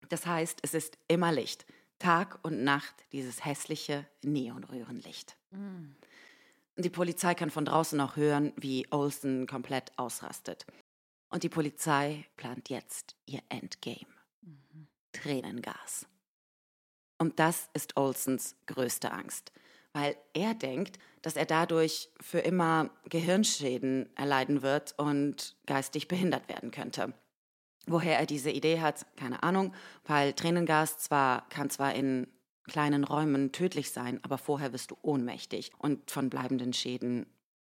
Das heißt, es ist immer Licht. Tag und Nacht dieses hässliche Neonröhrenlicht. Mhm. Die Polizei kann von draußen auch hören, wie Olsen komplett ausrastet. Und die Polizei plant jetzt ihr Endgame. Mhm. Tränengas. Und das ist Olsens größte Angst, weil er denkt, dass er dadurch für immer Gehirnschäden erleiden wird und geistig behindert werden könnte. Woher er diese Idee hat, keine Ahnung, weil Tränengas zwar kann zwar in kleinen Räumen tödlich sein, aber vorher wirst du ohnmächtig und von bleibenden Schäden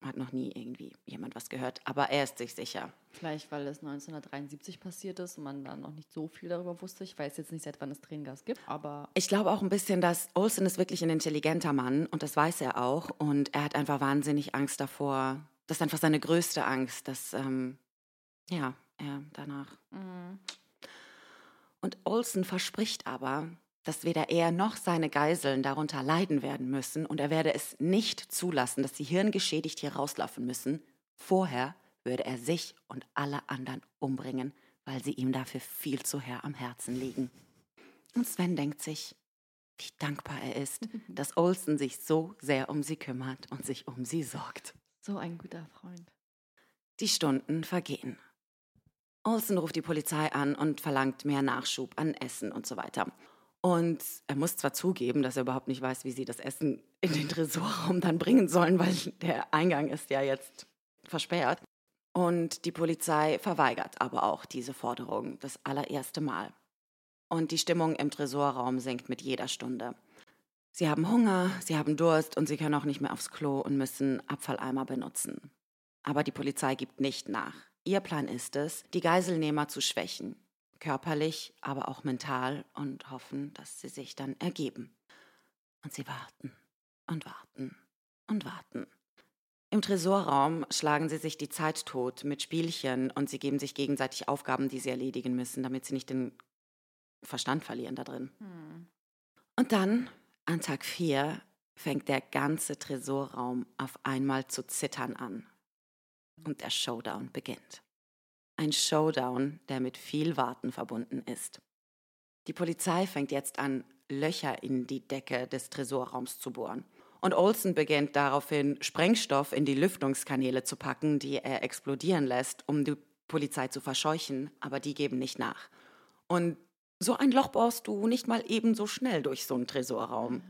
hat noch nie irgendwie jemand was gehört, aber er ist sich sicher. Vielleicht, weil es 1973 passiert ist und man dann noch nicht so viel darüber wusste. Ich weiß jetzt nicht, seit wann es Tränengas gibt, aber. Ich glaube auch ein bisschen, dass Olsen ist wirklich ein intelligenter Mann und das weiß er auch. Und er hat einfach wahnsinnig Angst davor. Das ist einfach seine größte Angst, dass, ähm, ja, er danach. Mhm. Und Olsen verspricht aber, dass weder er noch seine Geiseln darunter leiden werden müssen und er werde es nicht zulassen, dass sie hirngeschädigt hier rauslaufen müssen. Vorher würde er sich und alle anderen umbringen, weil sie ihm dafür viel zu her am Herzen liegen. Und Sven denkt sich, wie dankbar er ist, (laughs) dass Olsen sich so sehr um sie kümmert und sich um sie sorgt. So ein guter Freund. Die Stunden vergehen. Olsen ruft die Polizei an und verlangt mehr Nachschub an Essen und so weiter. Und er muss zwar zugeben, dass er überhaupt nicht weiß, wie sie das Essen in den Tresorraum dann bringen sollen, weil der Eingang ist ja jetzt versperrt. Und die Polizei verweigert aber auch diese Forderung das allererste Mal. Und die Stimmung im Tresorraum sinkt mit jeder Stunde. Sie haben Hunger, sie haben Durst und sie können auch nicht mehr aufs Klo und müssen Abfalleimer benutzen. Aber die Polizei gibt nicht nach. Ihr Plan ist es, die Geiselnehmer zu schwächen, körperlich, aber auch mental und hoffen, dass sie sich dann ergeben. Und sie warten und warten und warten. Im Tresorraum schlagen sie sich die Zeit tot mit Spielchen und sie geben sich gegenseitig Aufgaben, die sie erledigen müssen, damit sie nicht den Verstand verlieren da drin. Hm. Und dann, an Tag 4, fängt der ganze Tresorraum auf einmal zu zittern an. Und der Showdown beginnt. Ein Showdown, der mit viel Warten verbunden ist. Die Polizei fängt jetzt an, Löcher in die Decke des Tresorraums zu bohren. Und Olsen beginnt daraufhin, Sprengstoff in die Lüftungskanäle zu packen, die er explodieren lässt, um die Polizei zu verscheuchen, aber die geben nicht nach. Und so ein Loch baust du nicht mal ebenso schnell durch so einen Tresorraum.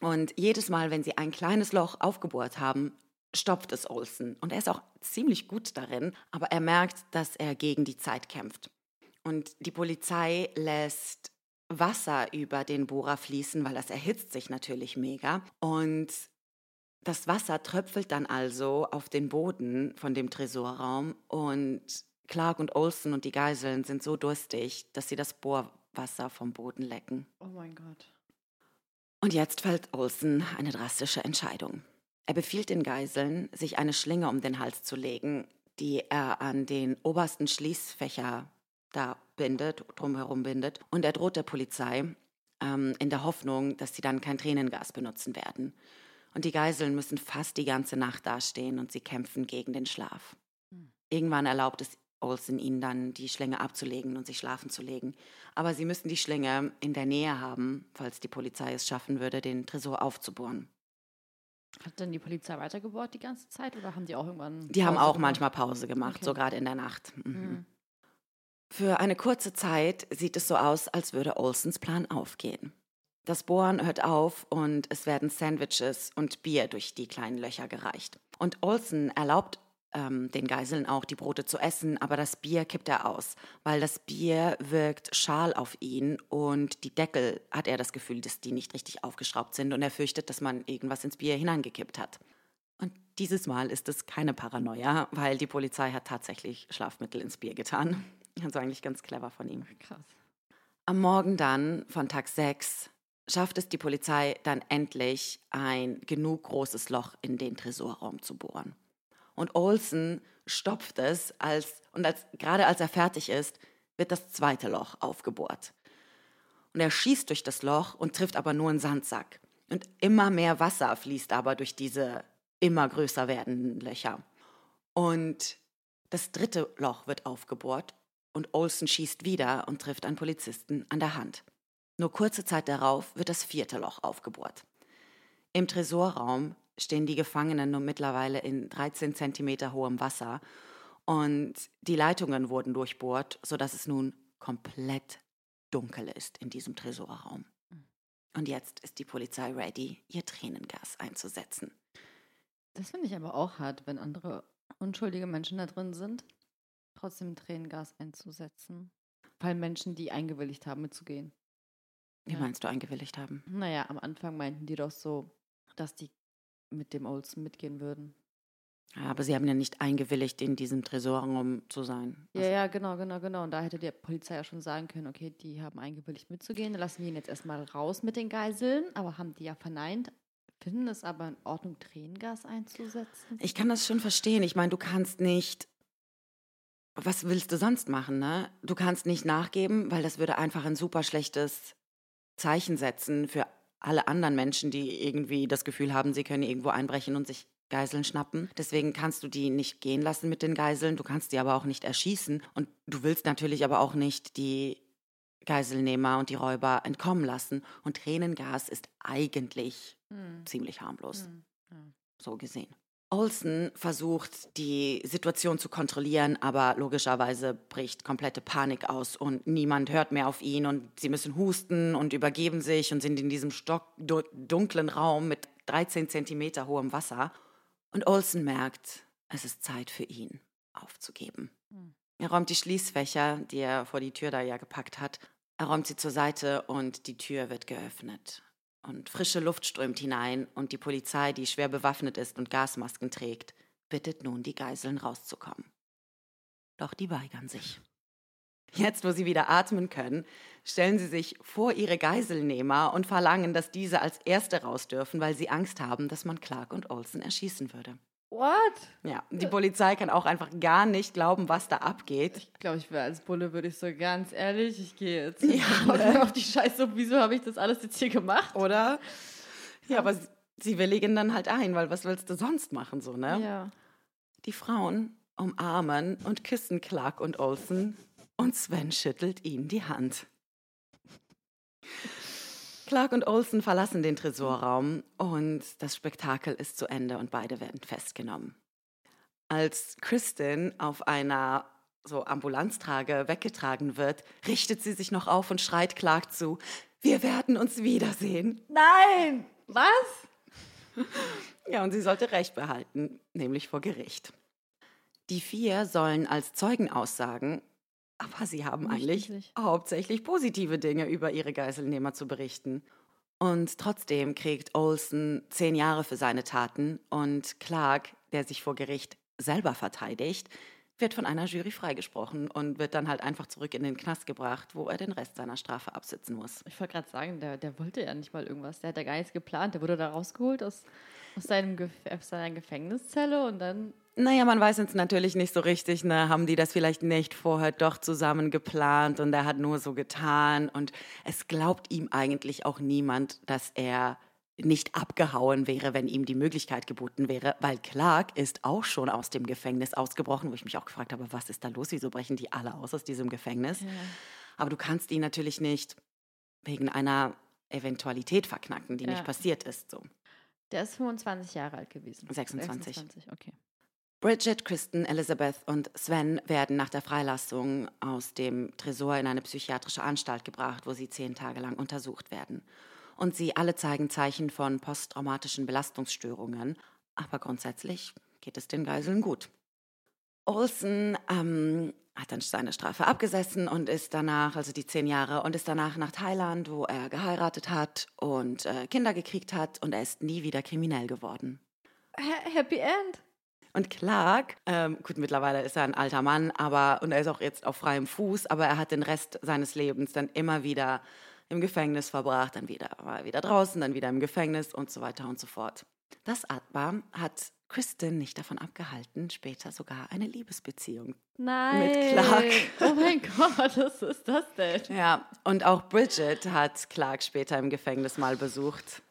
Und jedes Mal, wenn sie ein kleines Loch aufgebohrt haben, stopft es Olsen. Und er ist auch ziemlich gut darin, aber er merkt, dass er gegen die Zeit kämpft. Und die Polizei lässt Wasser über den Bohrer fließen, weil das erhitzt sich natürlich mega. Und das Wasser tröpfelt dann also auf den Boden von dem Tresorraum und Clark und Olsen und die Geiseln sind so durstig, dass sie das Bohrwasser vom Boden lecken. Oh mein Gott. Und jetzt fällt Olsen eine drastische Entscheidung. Er befiehlt den Geiseln, sich eine Schlinge um den Hals zu legen, die er an den obersten Schließfächer da bindet, drumherum bindet. Und er droht der Polizei ähm, in der Hoffnung, dass sie dann kein Tränengas benutzen werden. Und die Geiseln müssen fast die ganze Nacht dastehen und sie kämpfen gegen den Schlaf. Hm. Irgendwann erlaubt es Olsen ihnen dann, die Schlinge abzulegen und sich schlafen zu legen. Aber sie müssen die Schlinge in der Nähe haben, falls die Polizei es schaffen würde, den Tresor aufzubohren. Hat denn die Polizei weitergebohrt die ganze Zeit oder haben die auch irgendwann. Die Pause haben auch gemacht? manchmal Pause gemacht, okay. so gerade in der Nacht. Mhm. Mhm. Für eine kurze Zeit sieht es so aus, als würde Olsens Plan aufgehen. Das Bohren hört auf und es werden Sandwiches und Bier durch die kleinen Löcher gereicht. Und Olsen erlaubt ähm, den Geiseln auch die Brote zu essen, aber das Bier kippt er aus, weil das Bier wirkt schal auf ihn und die Deckel hat er das Gefühl, dass die nicht richtig aufgeschraubt sind und er fürchtet, dass man irgendwas ins Bier hineingekippt hat. Und dieses Mal ist es keine Paranoia, weil die Polizei hat tatsächlich Schlafmittel ins Bier getan. Also eigentlich ganz clever von ihm. Krass. Am Morgen dann von Tag 6 schafft es die Polizei dann endlich, ein genug großes Loch in den Tresorraum zu bohren. Und Olsen stopft es, als, und als, gerade als er fertig ist, wird das zweite Loch aufgebohrt. Und er schießt durch das Loch und trifft aber nur einen Sandsack. Und immer mehr Wasser fließt aber durch diese immer größer werdenden Löcher. Und das dritte Loch wird aufgebohrt und Olsen schießt wieder und trifft einen Polizisten an der Hand. Nur kurze Zeit darauf wird das vierte Loch aufgebohrt. Im Tresorraum stehen die Gefangenen nun mittlerweile in 13 Zentimeter hohem Wasser und die Leitungen wurden durchbohrt, sodass es nun komplett dunkel ist in diesem Tresorraum. Und jetzt ist die Polizei ready, ihr Tränengas einzusetzen. Das finde ich aber auch hart, wenn andere unschuldige Menschen da drin sind, trotzdem Tränengas einzusetzen. Weil Menschen, die eingewilligt haben, mitzugehen. Wie Ja. meinst du eingewilligt haben? Naja, am Anfang meinten die doch so, dass die mit dem Olsen mitgehen würden. Ja, aber sie haben ja nicht eingewilligt, in diesem Tresorraum zu sein. Ja, ja, genau, genau, genau. Und da hätte die Polizei ja schon sagen können, okay, die haben eingewilligt mitzugehen, dann lassen wir ihn jetzt erstmal raus mit den Geiseln, aber haben die ja verneint, finden es aber in Ordnung, Tränengas einzusetzen. Ich kann das schon verstehen. Ich meine, du kannst nicht. Was willst du sonst machen, ne? Du kannst nicht nachgeben, weil das würde einfach ein super schlechtes Zeichen setzen für alle anderen Menschen, die irgendwie das Gefühl haben, sie können irgendwo einbrechen und sich Geiseln schnappen. Deswegen kannst du die nicht gehen lassen mit den Geiseln. Du kannst die aber auch nicht erschießen. Und du willst natürlich aber auch nicht die Geiselnehmer und die Räuber entkommen lassen. Und Tränengas ist eigentlich Hm, ziemlich harmlos hm, ja. so gesehen. Olsen versucht, die Situation zu kontrollieren, aber logischerweise bricht komplette Panik aus und niemand hört mehr auf ihn und sie müssen husten und übergeben sich und sind in diesem stockdunklen Raum mit 13 Zentimeter hohem Wasser. Und Olsen merkt, es ist Zeit für ihn aufzugeben. Hm. Er räumt die Schließfächer, die er vor die Tür da ja gepackt hat, er räumt sie zur Seite und die Tür wird geöffnet. Und frische Luft strömt hinein und die Polizei, die schwer bewaffnet ist und Gasmasken trägt, bittet nun die Geiseln rauszukommen. Doch die weigern sich. Jetzt, wo sie wieder atmen können, stellen sie sich vor ihre Geiselnehmer und verlangen, dass diese als Erste raus dürfen, weil sie Angst haben, dass man Clark und Olsen erschießen würde. What? Ja, die Polizei kann auch einfach gar nicht glauben, was da abgeht. Ich glaube, ich wäre als Bulle, würde ich so ganz ehrlich, ich gehe jetzt Ja, (laughs) ne? auf die Scheiße. Wieso habe ich das alles jetzt hier gemacht? Oder? Ja, aber sie- sie willigen dann halt ein, weil was willst du sonst machen, so, ne? Ja. Die Frauen umarmen und küssen Clark und Olsen und Sven schüttelt ihnen die Hand. Clark und Olsen verlassen den Tresorraum und das Spektakel ist zu Ende und beide werden festgenommen. Als Kristen auf einer so Ambulanztrage weggetragen wird, richtet sie sich noch auf und schreit Clark zu: Wir werden uns wiedersehen. Nein! Was? (laughs) Ja, und sie sollte Recht behalten, nämlich vor Gericht. Die vier sollen als Zeugen aussagen, aber sie haben Nicht eigentlich wirklich. hauptsächlich positive Dinge über ihre Geiselnehmer zu berichten. Und trotzdem kriegt Olsen zehn Jahre für seine Taten und Clark, der sich vor Gericht selber verteidigt, wird von einer Jury freigesprochen und wird dann halt einfach zurück in den Knast gebracht, wo er den Rest seiner Strafe absitzen muss. Ich wollte gerade sagen, der, der wollte ja nicht mal irgendwas. Der hat ja gar nichts geplant. Der wurde da rausgeholt aus, aus, seinem Gef aus seiner Gefängniszelle und dann. Naja, man weiß jetzt natürlich nicht so richtig, ne? Haben die das vielleicht nicht vorher doch zusammen geplant und er hat nur so getan und es glaubt ihm eigentlich auch niemand, dass er nicht abgehauen wäre, wenn ihm die Möglichkeit geboten wäre, weil Clark ist auch schon aus dem Gefängnis ausgebrochen, wo ich mich auch gefragt habe, was ist da los? Wieso brechen die alle aus aus diesem Gefängnis? Aber du kannst ihn natürlich nicht wegen einer Eventualität verknacken, die Ja. nicht passiert ist. So. Der ist 25 Jahre alt gewesen. 26. 26, okay. Bridget, Kristen, Elizabeth und Sven werden nach der Freilassung aus dem Tresor in eine psychiatrische Anstalt gebracht, wo sie zehn Tage lang untersucht werden. Und sie alle zeigen Zeichen von posttraumatischen Belastungsstörungen, aber grundsätzlich geht es den Geiseln gut. Olsen ähm, hat dann seine Strafe abgesessen und ist danach, also die zehn Jahre, und ist danach nach Thailand, wo er geheiratet hat und äh, Kinder gekriegt hat und er ist nie wieder kriminell geworden. Happy End. Und Clark, ähm, gut, mittlerweile ist er ein alter Mann, aber und er ist auch jetzt auf freiem Fuß, aber er hat den Rest seines Lebens dann immer wieder im Gefängnis verbracht, dann wieder war er wieder draußen, dann wieder im Gefängnis und so weiter und so fort. Das aber hat Kristen nicht davon abgehalten, später sogar eine Liebesbeziehung Nein. mit Clark. Oh mein Gott, was ist das denn? Ja, und auch Bridget hat Clark später im Gefängnis mal besucht.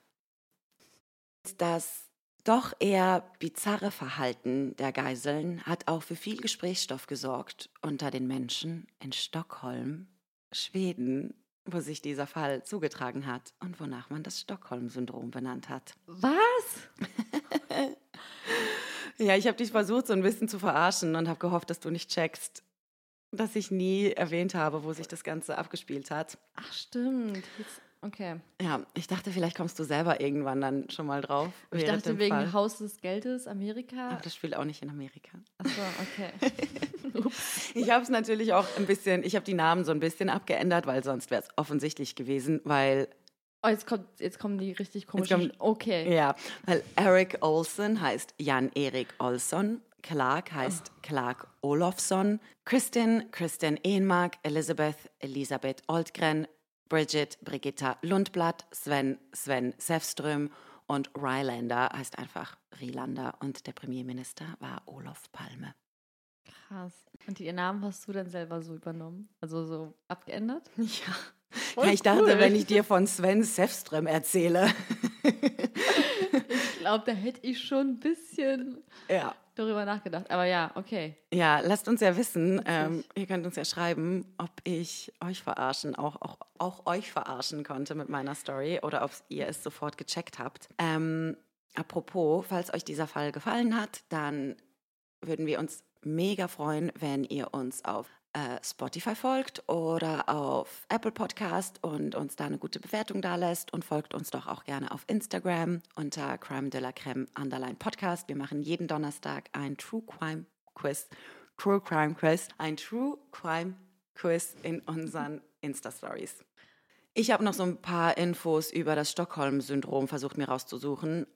Das doch eher bizarre Verhalten der Geiseln hat auch für viel Gesprächsstoff gesorgt unter den Menschen in Stockholm, Schweden, wo sich dieser Fall zugetragen hat und wonach man das Stockholm-Syndrom benannt hat. Was? (laughs) Ja, ich habe dich versucht, so ein bisschen zu verarschen und habe gehofft, dass du nicht checkst, dass ich nie erwähnt habe, wo sich das Ganze abgespielt hat. Ach, stimmt. Jetzt, okay. Ja, ich dachte, vielleicht kommst du selber irgendwann dann schon mal drauf. Ich dachte wegen Fall. Haus des Geldes, Amerika. Aber das spielt auch nicht in Amerika. Achso, okay. (laughs) Ups. Ich habe es natürlich auch ein bisschen, ich habe die Namen so ein bisschen abgeändert, weil sonst wäre es offensichtlich gewesen, weil, Oh, jetzt, kommt, jetzt kommen die richtig komischen. okay. ja, weil Eric Olson heißt Jan-Erik Olsson, Clark heißt Clark Olofsson, Kristin, Kristin Ehnmark, Elizabeth, Elisabeth Oldgren, Bridget, Brigitta Lundblatt, Sven, Sven Sefström und Rylander heißt einfach Rylander und der Premierminister war Olof Palme. Krass. Und die Namen hast du dann selber so übernommen? Also so abgeändert? (laughs) Ja. Voll ja, ich dachte, cool. wenn ich dir von Sven Sefström erzähle. (laughs) Ich glaube, da hätte ich schon ein bisschen ja. Darüber nachgedacht. Aber ja, okay. Ja, lasst uns ja wissen, ähm, ihr könnt uns ja schreiben, ob ich euch verarschen, auch, auch, auch euch verarschen konnte mit meiner Story oder ob ihr es sofort gecheckt habt. Ähm, apropos, falls euch dieser Fall gefallen hat, dann würden wir uns mega freuen, wenn ihr uns auf Spotify folgt oder auf Apple Podcast und uns da eine gute Bewertung da lässt und folgt uns doch auch gerne auf Instagram unter Crime de la Creme Underline Podcast. Wir machen jeden Donnerstag ein True Crime Quiz, True Crime Quiz, ein True Crime Quiz in unseren Insta Stories. Ich habe noch so ein paar Infos über das Stockholm-Syndrom versucht mir rauszusuchen.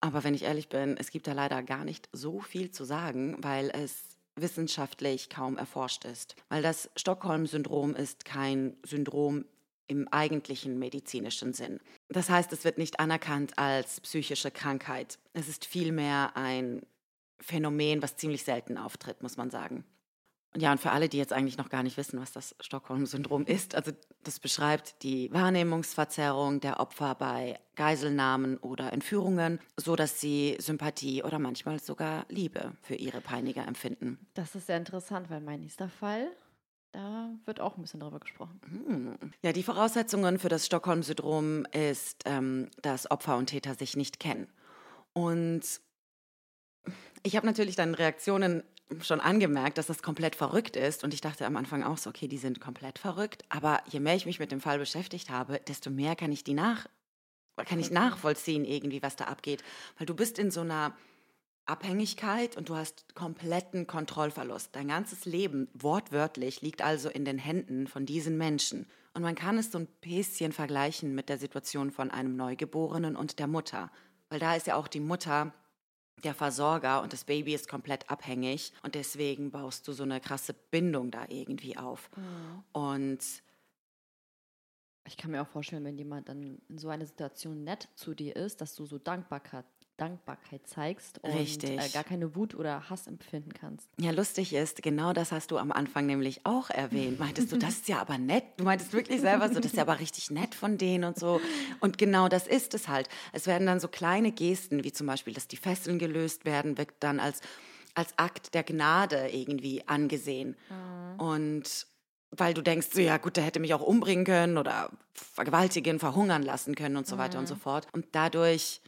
Aber wenn ich ehrlich bin, es gibt da leider gar nicht so viel zu sagen, weil es wissenschaftlich kaum erforscht ist. Weil das Stockholm-Syndrom ist kein Syndrom im eigentlichen medizinischen Sinn. Das heißt, es wird nicht anerkannt als psychische Krankheit. Es ist vielmehr ein Phänomen, was ziemlich selten auftritt, muss man sagen. Und ja, und für alle, die jetzt eigentlich noch gar nicht wissen, was das Stockholm-Syndrom ist, also das beschreibt die Wahrnehmungsverzerrung der Opfer bei Geiselnahmen oder Entführungen, so dass sie Sympathie oder manchmal sogar Liebe für ihre Peiniger empfinden. Das ist sehr interessant, weil mein nächster Fall, da wird auch ein bisschen drüber gesprochen. Hm. Ja, die Voraussetzungen für das Stockholm-Syndrom ist, ähm, dass Opfer und Täter sich nicht kennen. Und ich habe natürlich dann Reaktionen schon angemerkt, dass das komplett verrückt ist. Und ich dachte am Anfang auch so, okay, die sind komplett verrückt. Aber je mehr ich mich mit dem Fall beschäftigt habe, desto mehr kann ich die nach, kann ich nachvollziehen irgendwie, was da abgeht. Weil du bist in so einer Abhängigkeit und du hast kompletten Kontrollverlust. Dein ganzes Leben, wortwörtlich, liegt also in den Händen von diesen Menschen. Und man kann es so ein bisschen vergleichen mit der Situation von einem Neugeborenen und der Mutter. Weil da ist ja auch die Mutter der Versorger und das Baby ist komplett abhängig und deswegen baust du so eine krasse Bindung da irgendwie auf. Und Ich kann mir auch vorstellen, wenn jemand dann in so einer Situation nett zu dir ist, dass du so Dankbarkeit, Dankbarkeit zeigst und Richtig. Äh, gar keine Wut oder Hass empfinden kannst. Ja, lustig ist, genau das hast du am Anfang nämlich auch erwähnt. Meintest du, das ist ja aber nett. Du meintest wirklich selber so, das ist ja aber richtig nett von denen und so. Und genau das ist es halt. Es werden dann so kleine Gesten, wie zum Beispiel, dass die Fesseln gelöst werden, wird dann als, als Akt der Gnade irgendwie angesehen. Und weil du denkst, so, ja gut, der hätte mich auch umbringen können oder vergewaltigen, verhungern lassen können und so weiter und so fort. Und dadurch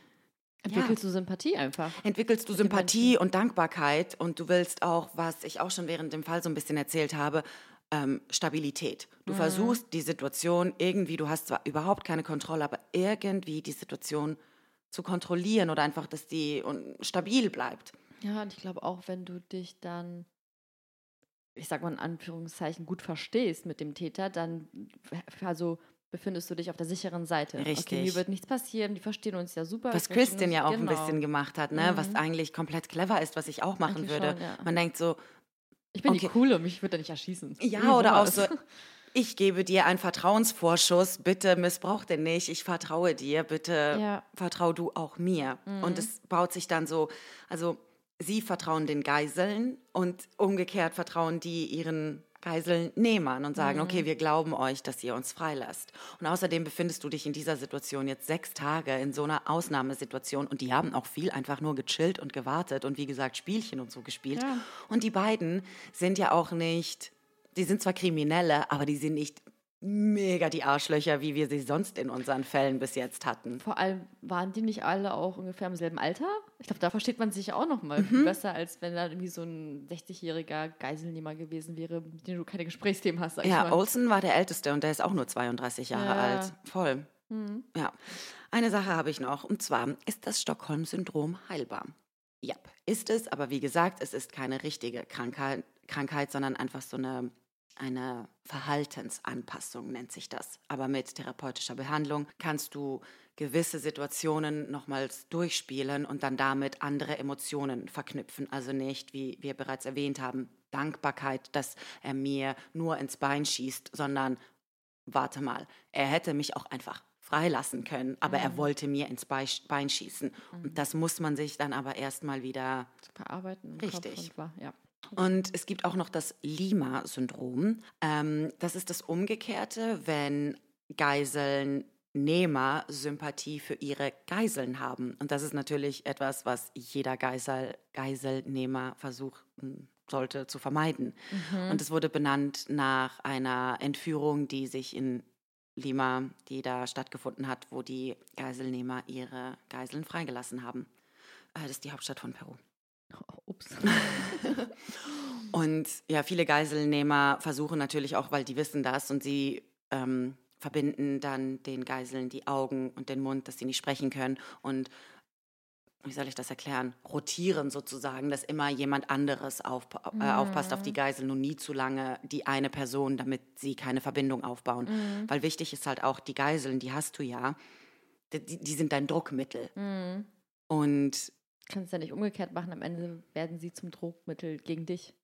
Entwickelst du Sympathie einfach? entwickelst du Sympathie und Dankbarkeit und du willst auch, was ich auch schon während dem Fall so ein bisschen erzählt habe, ähm, Stabilität. Du versuchst die Situation irgendwie, du hast zwar überhaupt keine Kontrolle, aber irgendwie die Situation zu kontrollieren oder einfach, dass die stabil bleibt. Ja, und ich glaube auch, wenn du dich dann, ich sag mal in Anführungszeichen, gut verstehst mit dem Täter, dann also befindest du dich auf der sicheren Seite. Richtig. mir wird nichts passieren, die verstehen uns ja super. Was uns- ja auch genau. ein bisschen gemacht hat, ne? was Mhm. eigentlich komplett clever ist, was ich auch machen Eigentlich würde. schon, ja. Man denkt so, Ich bin Okay. die Coole, mich wird er nicht erschießen. Ja, oder auch so, ich gebe dir einen Vertrauensvorschuss, bitte missbrauch den nicht, ich vertraue dir, bitte Ja. vertrau du auch mir. Und es baut sich dann so, also sie vertrauen den Geiseln und umgekehrt vertrauen die ihren Geiselnehmern und sagen, okay, wir glauben euch, dass ihr uns freilasst. Und außerdem befindest du dich in dieser Situation jetzt sechs Tage in so einer Ausnahmesituation und die haben auch viel einfach nur gechillt und gewartet und wie gesagt Spielchen und so gespielt. Ja. Und die beiden sind ja auch nicht, die sind zwar Kriminelle, aber die sind nicht mega die Arschlöcher, wie wir sie sonst in unseren Fällen bis jetzt hatten. Vor allem waren die nicht alle auch ungefähr im selben Alter? Ich glaube, da versteht man sich auch noch mal Mhm. besser, als wenn da irgendwie so ein 60-jähriger Geiselnehmer gewesen wäre, mit dem du keine Gesprächsthemen hast. Ja. Olsen war der Älteste und der ist auch nur 32 Jahre Ja. alt. Voll. Ja. Eine Sache habe ich noch und zwar ist das Stockholm-Syndrom heilbar? Ja, ist es, aber wie gesagt, es ist keine richtige Krankheit, Krankheit sondern einfach so eine, eine Verhaltensanpassung nennt sich das. Aber mit therapeutischer Behandlung kannst du gewisse Situationen nochmals durchspielen und dann damit andere Emotionen verknüpfen. Also nicht, wie wir bereits erwähnt haben, Dankbarkeit, dass er mir nur ins Bein schießt, sondern warte mal, er hätte mich auch einfach freilassen können, aber er wollte mir ins Bei- Bein schießen. Und das muss man sich dann aber erstmal wieder im Richtig. War, ja. Und es gibt auch noch das Lima-Syndrom. Ähm, das ist das Umgekehrte, wenn Geiselnehmer Sympathie für ihre Geiseln haben. Und das ist natürlich etwas, was jeder Geisel, Geiselnehmer versuchen sollte zu vermeiden. Und es wurde benannt nach einer Entführung, die sich in Lima, die da stattgefunden hat, wo die Geiselnehmer ihre Geiseln freigelassen haben. Äh, Das ist die Hauptstadt von Peru. Oh, (laughs) ups. (laughs) Und ja, viele Geiselnehmer versuchen natürlich auch, weil die wissen das und sie ähm, verbinden dann den Geiseln die Augen und den Mund, dass sie nicht sprechen können und wie soll ich das erklären? Rotieren sozusagen, dass immer jemand anderes auf, äh, aufpasst auf die Geiseln und nie zu lange die eine Person, damit sie keine Verbindung aufbauen. Weil wichtig ist halt auch, die Geiseln, die hast du ja, die, die sind dein Druckmittel. Mhm. Und Kannst ja nicht umgekehrt machen. Am Ende werden sie zum Druckmittel gegen dich.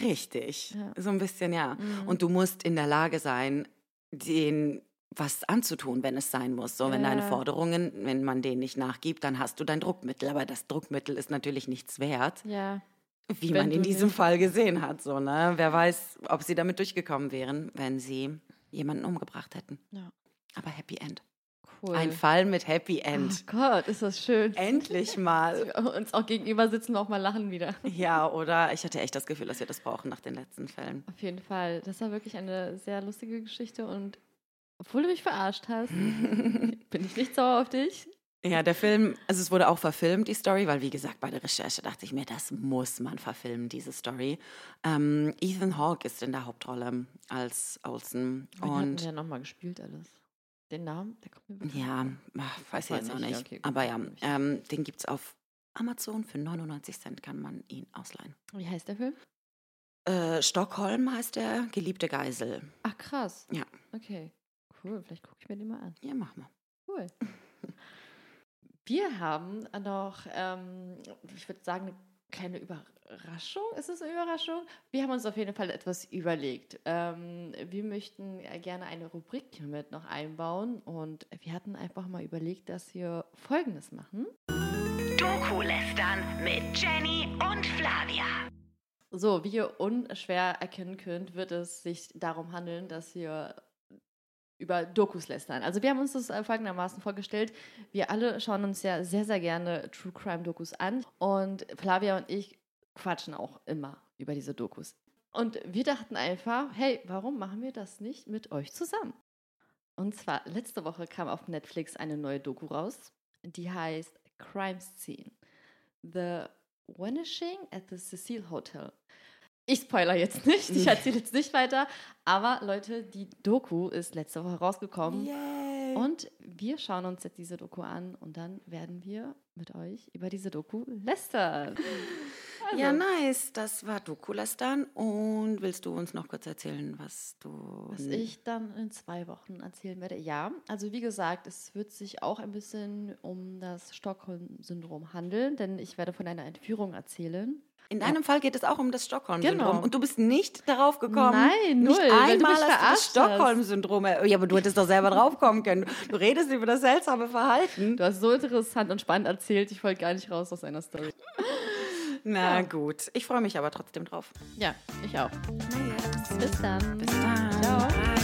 Richtig, Ja. so ein bisschen, ja. Mhm. Und du musst in der Lage sein, den was anzutun, wenn es sein muss. So, wenn deine Ja. Forderungen, wenn man denen nicht nachgibt, dann hast du dein Druckmittel. Aber das Druckmittel ist natürlich nichts wert, Ja. wie Wenn man in diesem nicht- Fall gesehen hat. So, ne? Wer weiß, ob sie damit durchgekommen wären, wenn sie jemanden umgebracht hätten. Ja. Aber Happy End. Cool. Ein Fall mit Happy Oh End. Gott, ist das schön. Endlich (laughs) mal. Uns auch gegenüber sitzen und auch mal lachen wieder. Ja, oder ich hatte echt das Gefühl, dass wir das brauchen nach den letzten Fällen. Auf jeden Fall. Das war wirklich eine sehr lustige Geschichte und obwohl du mich verarscht hast, (laughs) bin ich nicht sauer auf dich. Ja, der Film, also es wurde auch verfilmt, die Story, weil wie gesagt, bei der Recherche dachte ich mir, das muss man verfilmen, diese Story. Ähm, Ethan Hawke ist in der Hauptrolle als Olsen. Wen hatten Und wir nochmal gespielt alles? Den Namen? Der kommt mir bekannt ja, ach, weiß ich jetzt auch nicht, okay, Aber ja, ähm, den gibt es auf Amazon für 99 Cent, kann man ihn ausleihen. Wie heißt der Film? Äh, Stockholm heißt der, Geliebte Geisel. Ach, krass. Ja. Okay. Cool, vielleicht gucke ich mir den mal an. Ja, mach mal. Cool. Wir haben noch, ähm, ich würde sagen, eine kleine Überraschung. Ist es eine Überraschung? Wir haben uns auf jeden Fall etwas überlegt. Ähm, wir möchten gerne eine Rubrik mit noch einbauen und wir hatten einfach mal überlegt, dass wir Folgendes machen. Doku-Lästern mit Jenny und Flavia. So, wie ihr unschwer erkennen könnt, wird es sich darum handeln, dass wir über Dokus lästern. Also wir haben uns das äh, folgendermaßen vorgestellt. Wir alle schauen uns ja sehr, sehr gerne True Crime Dokus an und Flavia und ich quatschen auch immer über diese Dokus. Und wir dachten einfach, hey, warum machen wir das nicht mit euch zusammen? Und zwar, letzte Woche kam auf Netflix eine neue Doku raus, die heißt Crime Scene. The Vanishing at the Cecil Hotel. Ich spoiler jetzt nicht, ich erzähle jetzt nicht weiter, aber Leute, die Doku ist letzte Woche rausgekommen Yay. und wir schauen uns jetzt diese Doku an und dann werden wir mit euch über diese Doku lästern. (laughs) Also, Ja, nice. Das war Dokulastan. Und willst du uns noch kurz erzählen, was du. Was ich dann in zwei Wochen erzählen werde. Ja, also wie gesagt, es wird sich auch ein bisschen um das Stockholm-Syndrom handeln, denn ich werde von einer Entführung erzählen. In deinem Fall geht es auch um das Stockholm-Syndrom. Genau. Und du bist nicht darauf gekommen. Nein, nicht null, du einmal du das. Stockholm-Syndrom. Ja, aber du hättest doch selber draufkommen können. Du redest über das seltsame Verhalten. Du hast so interessant und spannend erzählt, ich wollte gar nicht raus aus einer Story. Na ja. gut, ich freue mich aber trotzdem drauf. Ja, ich auch. Bis dann. Bis dann. Ciao. Bye.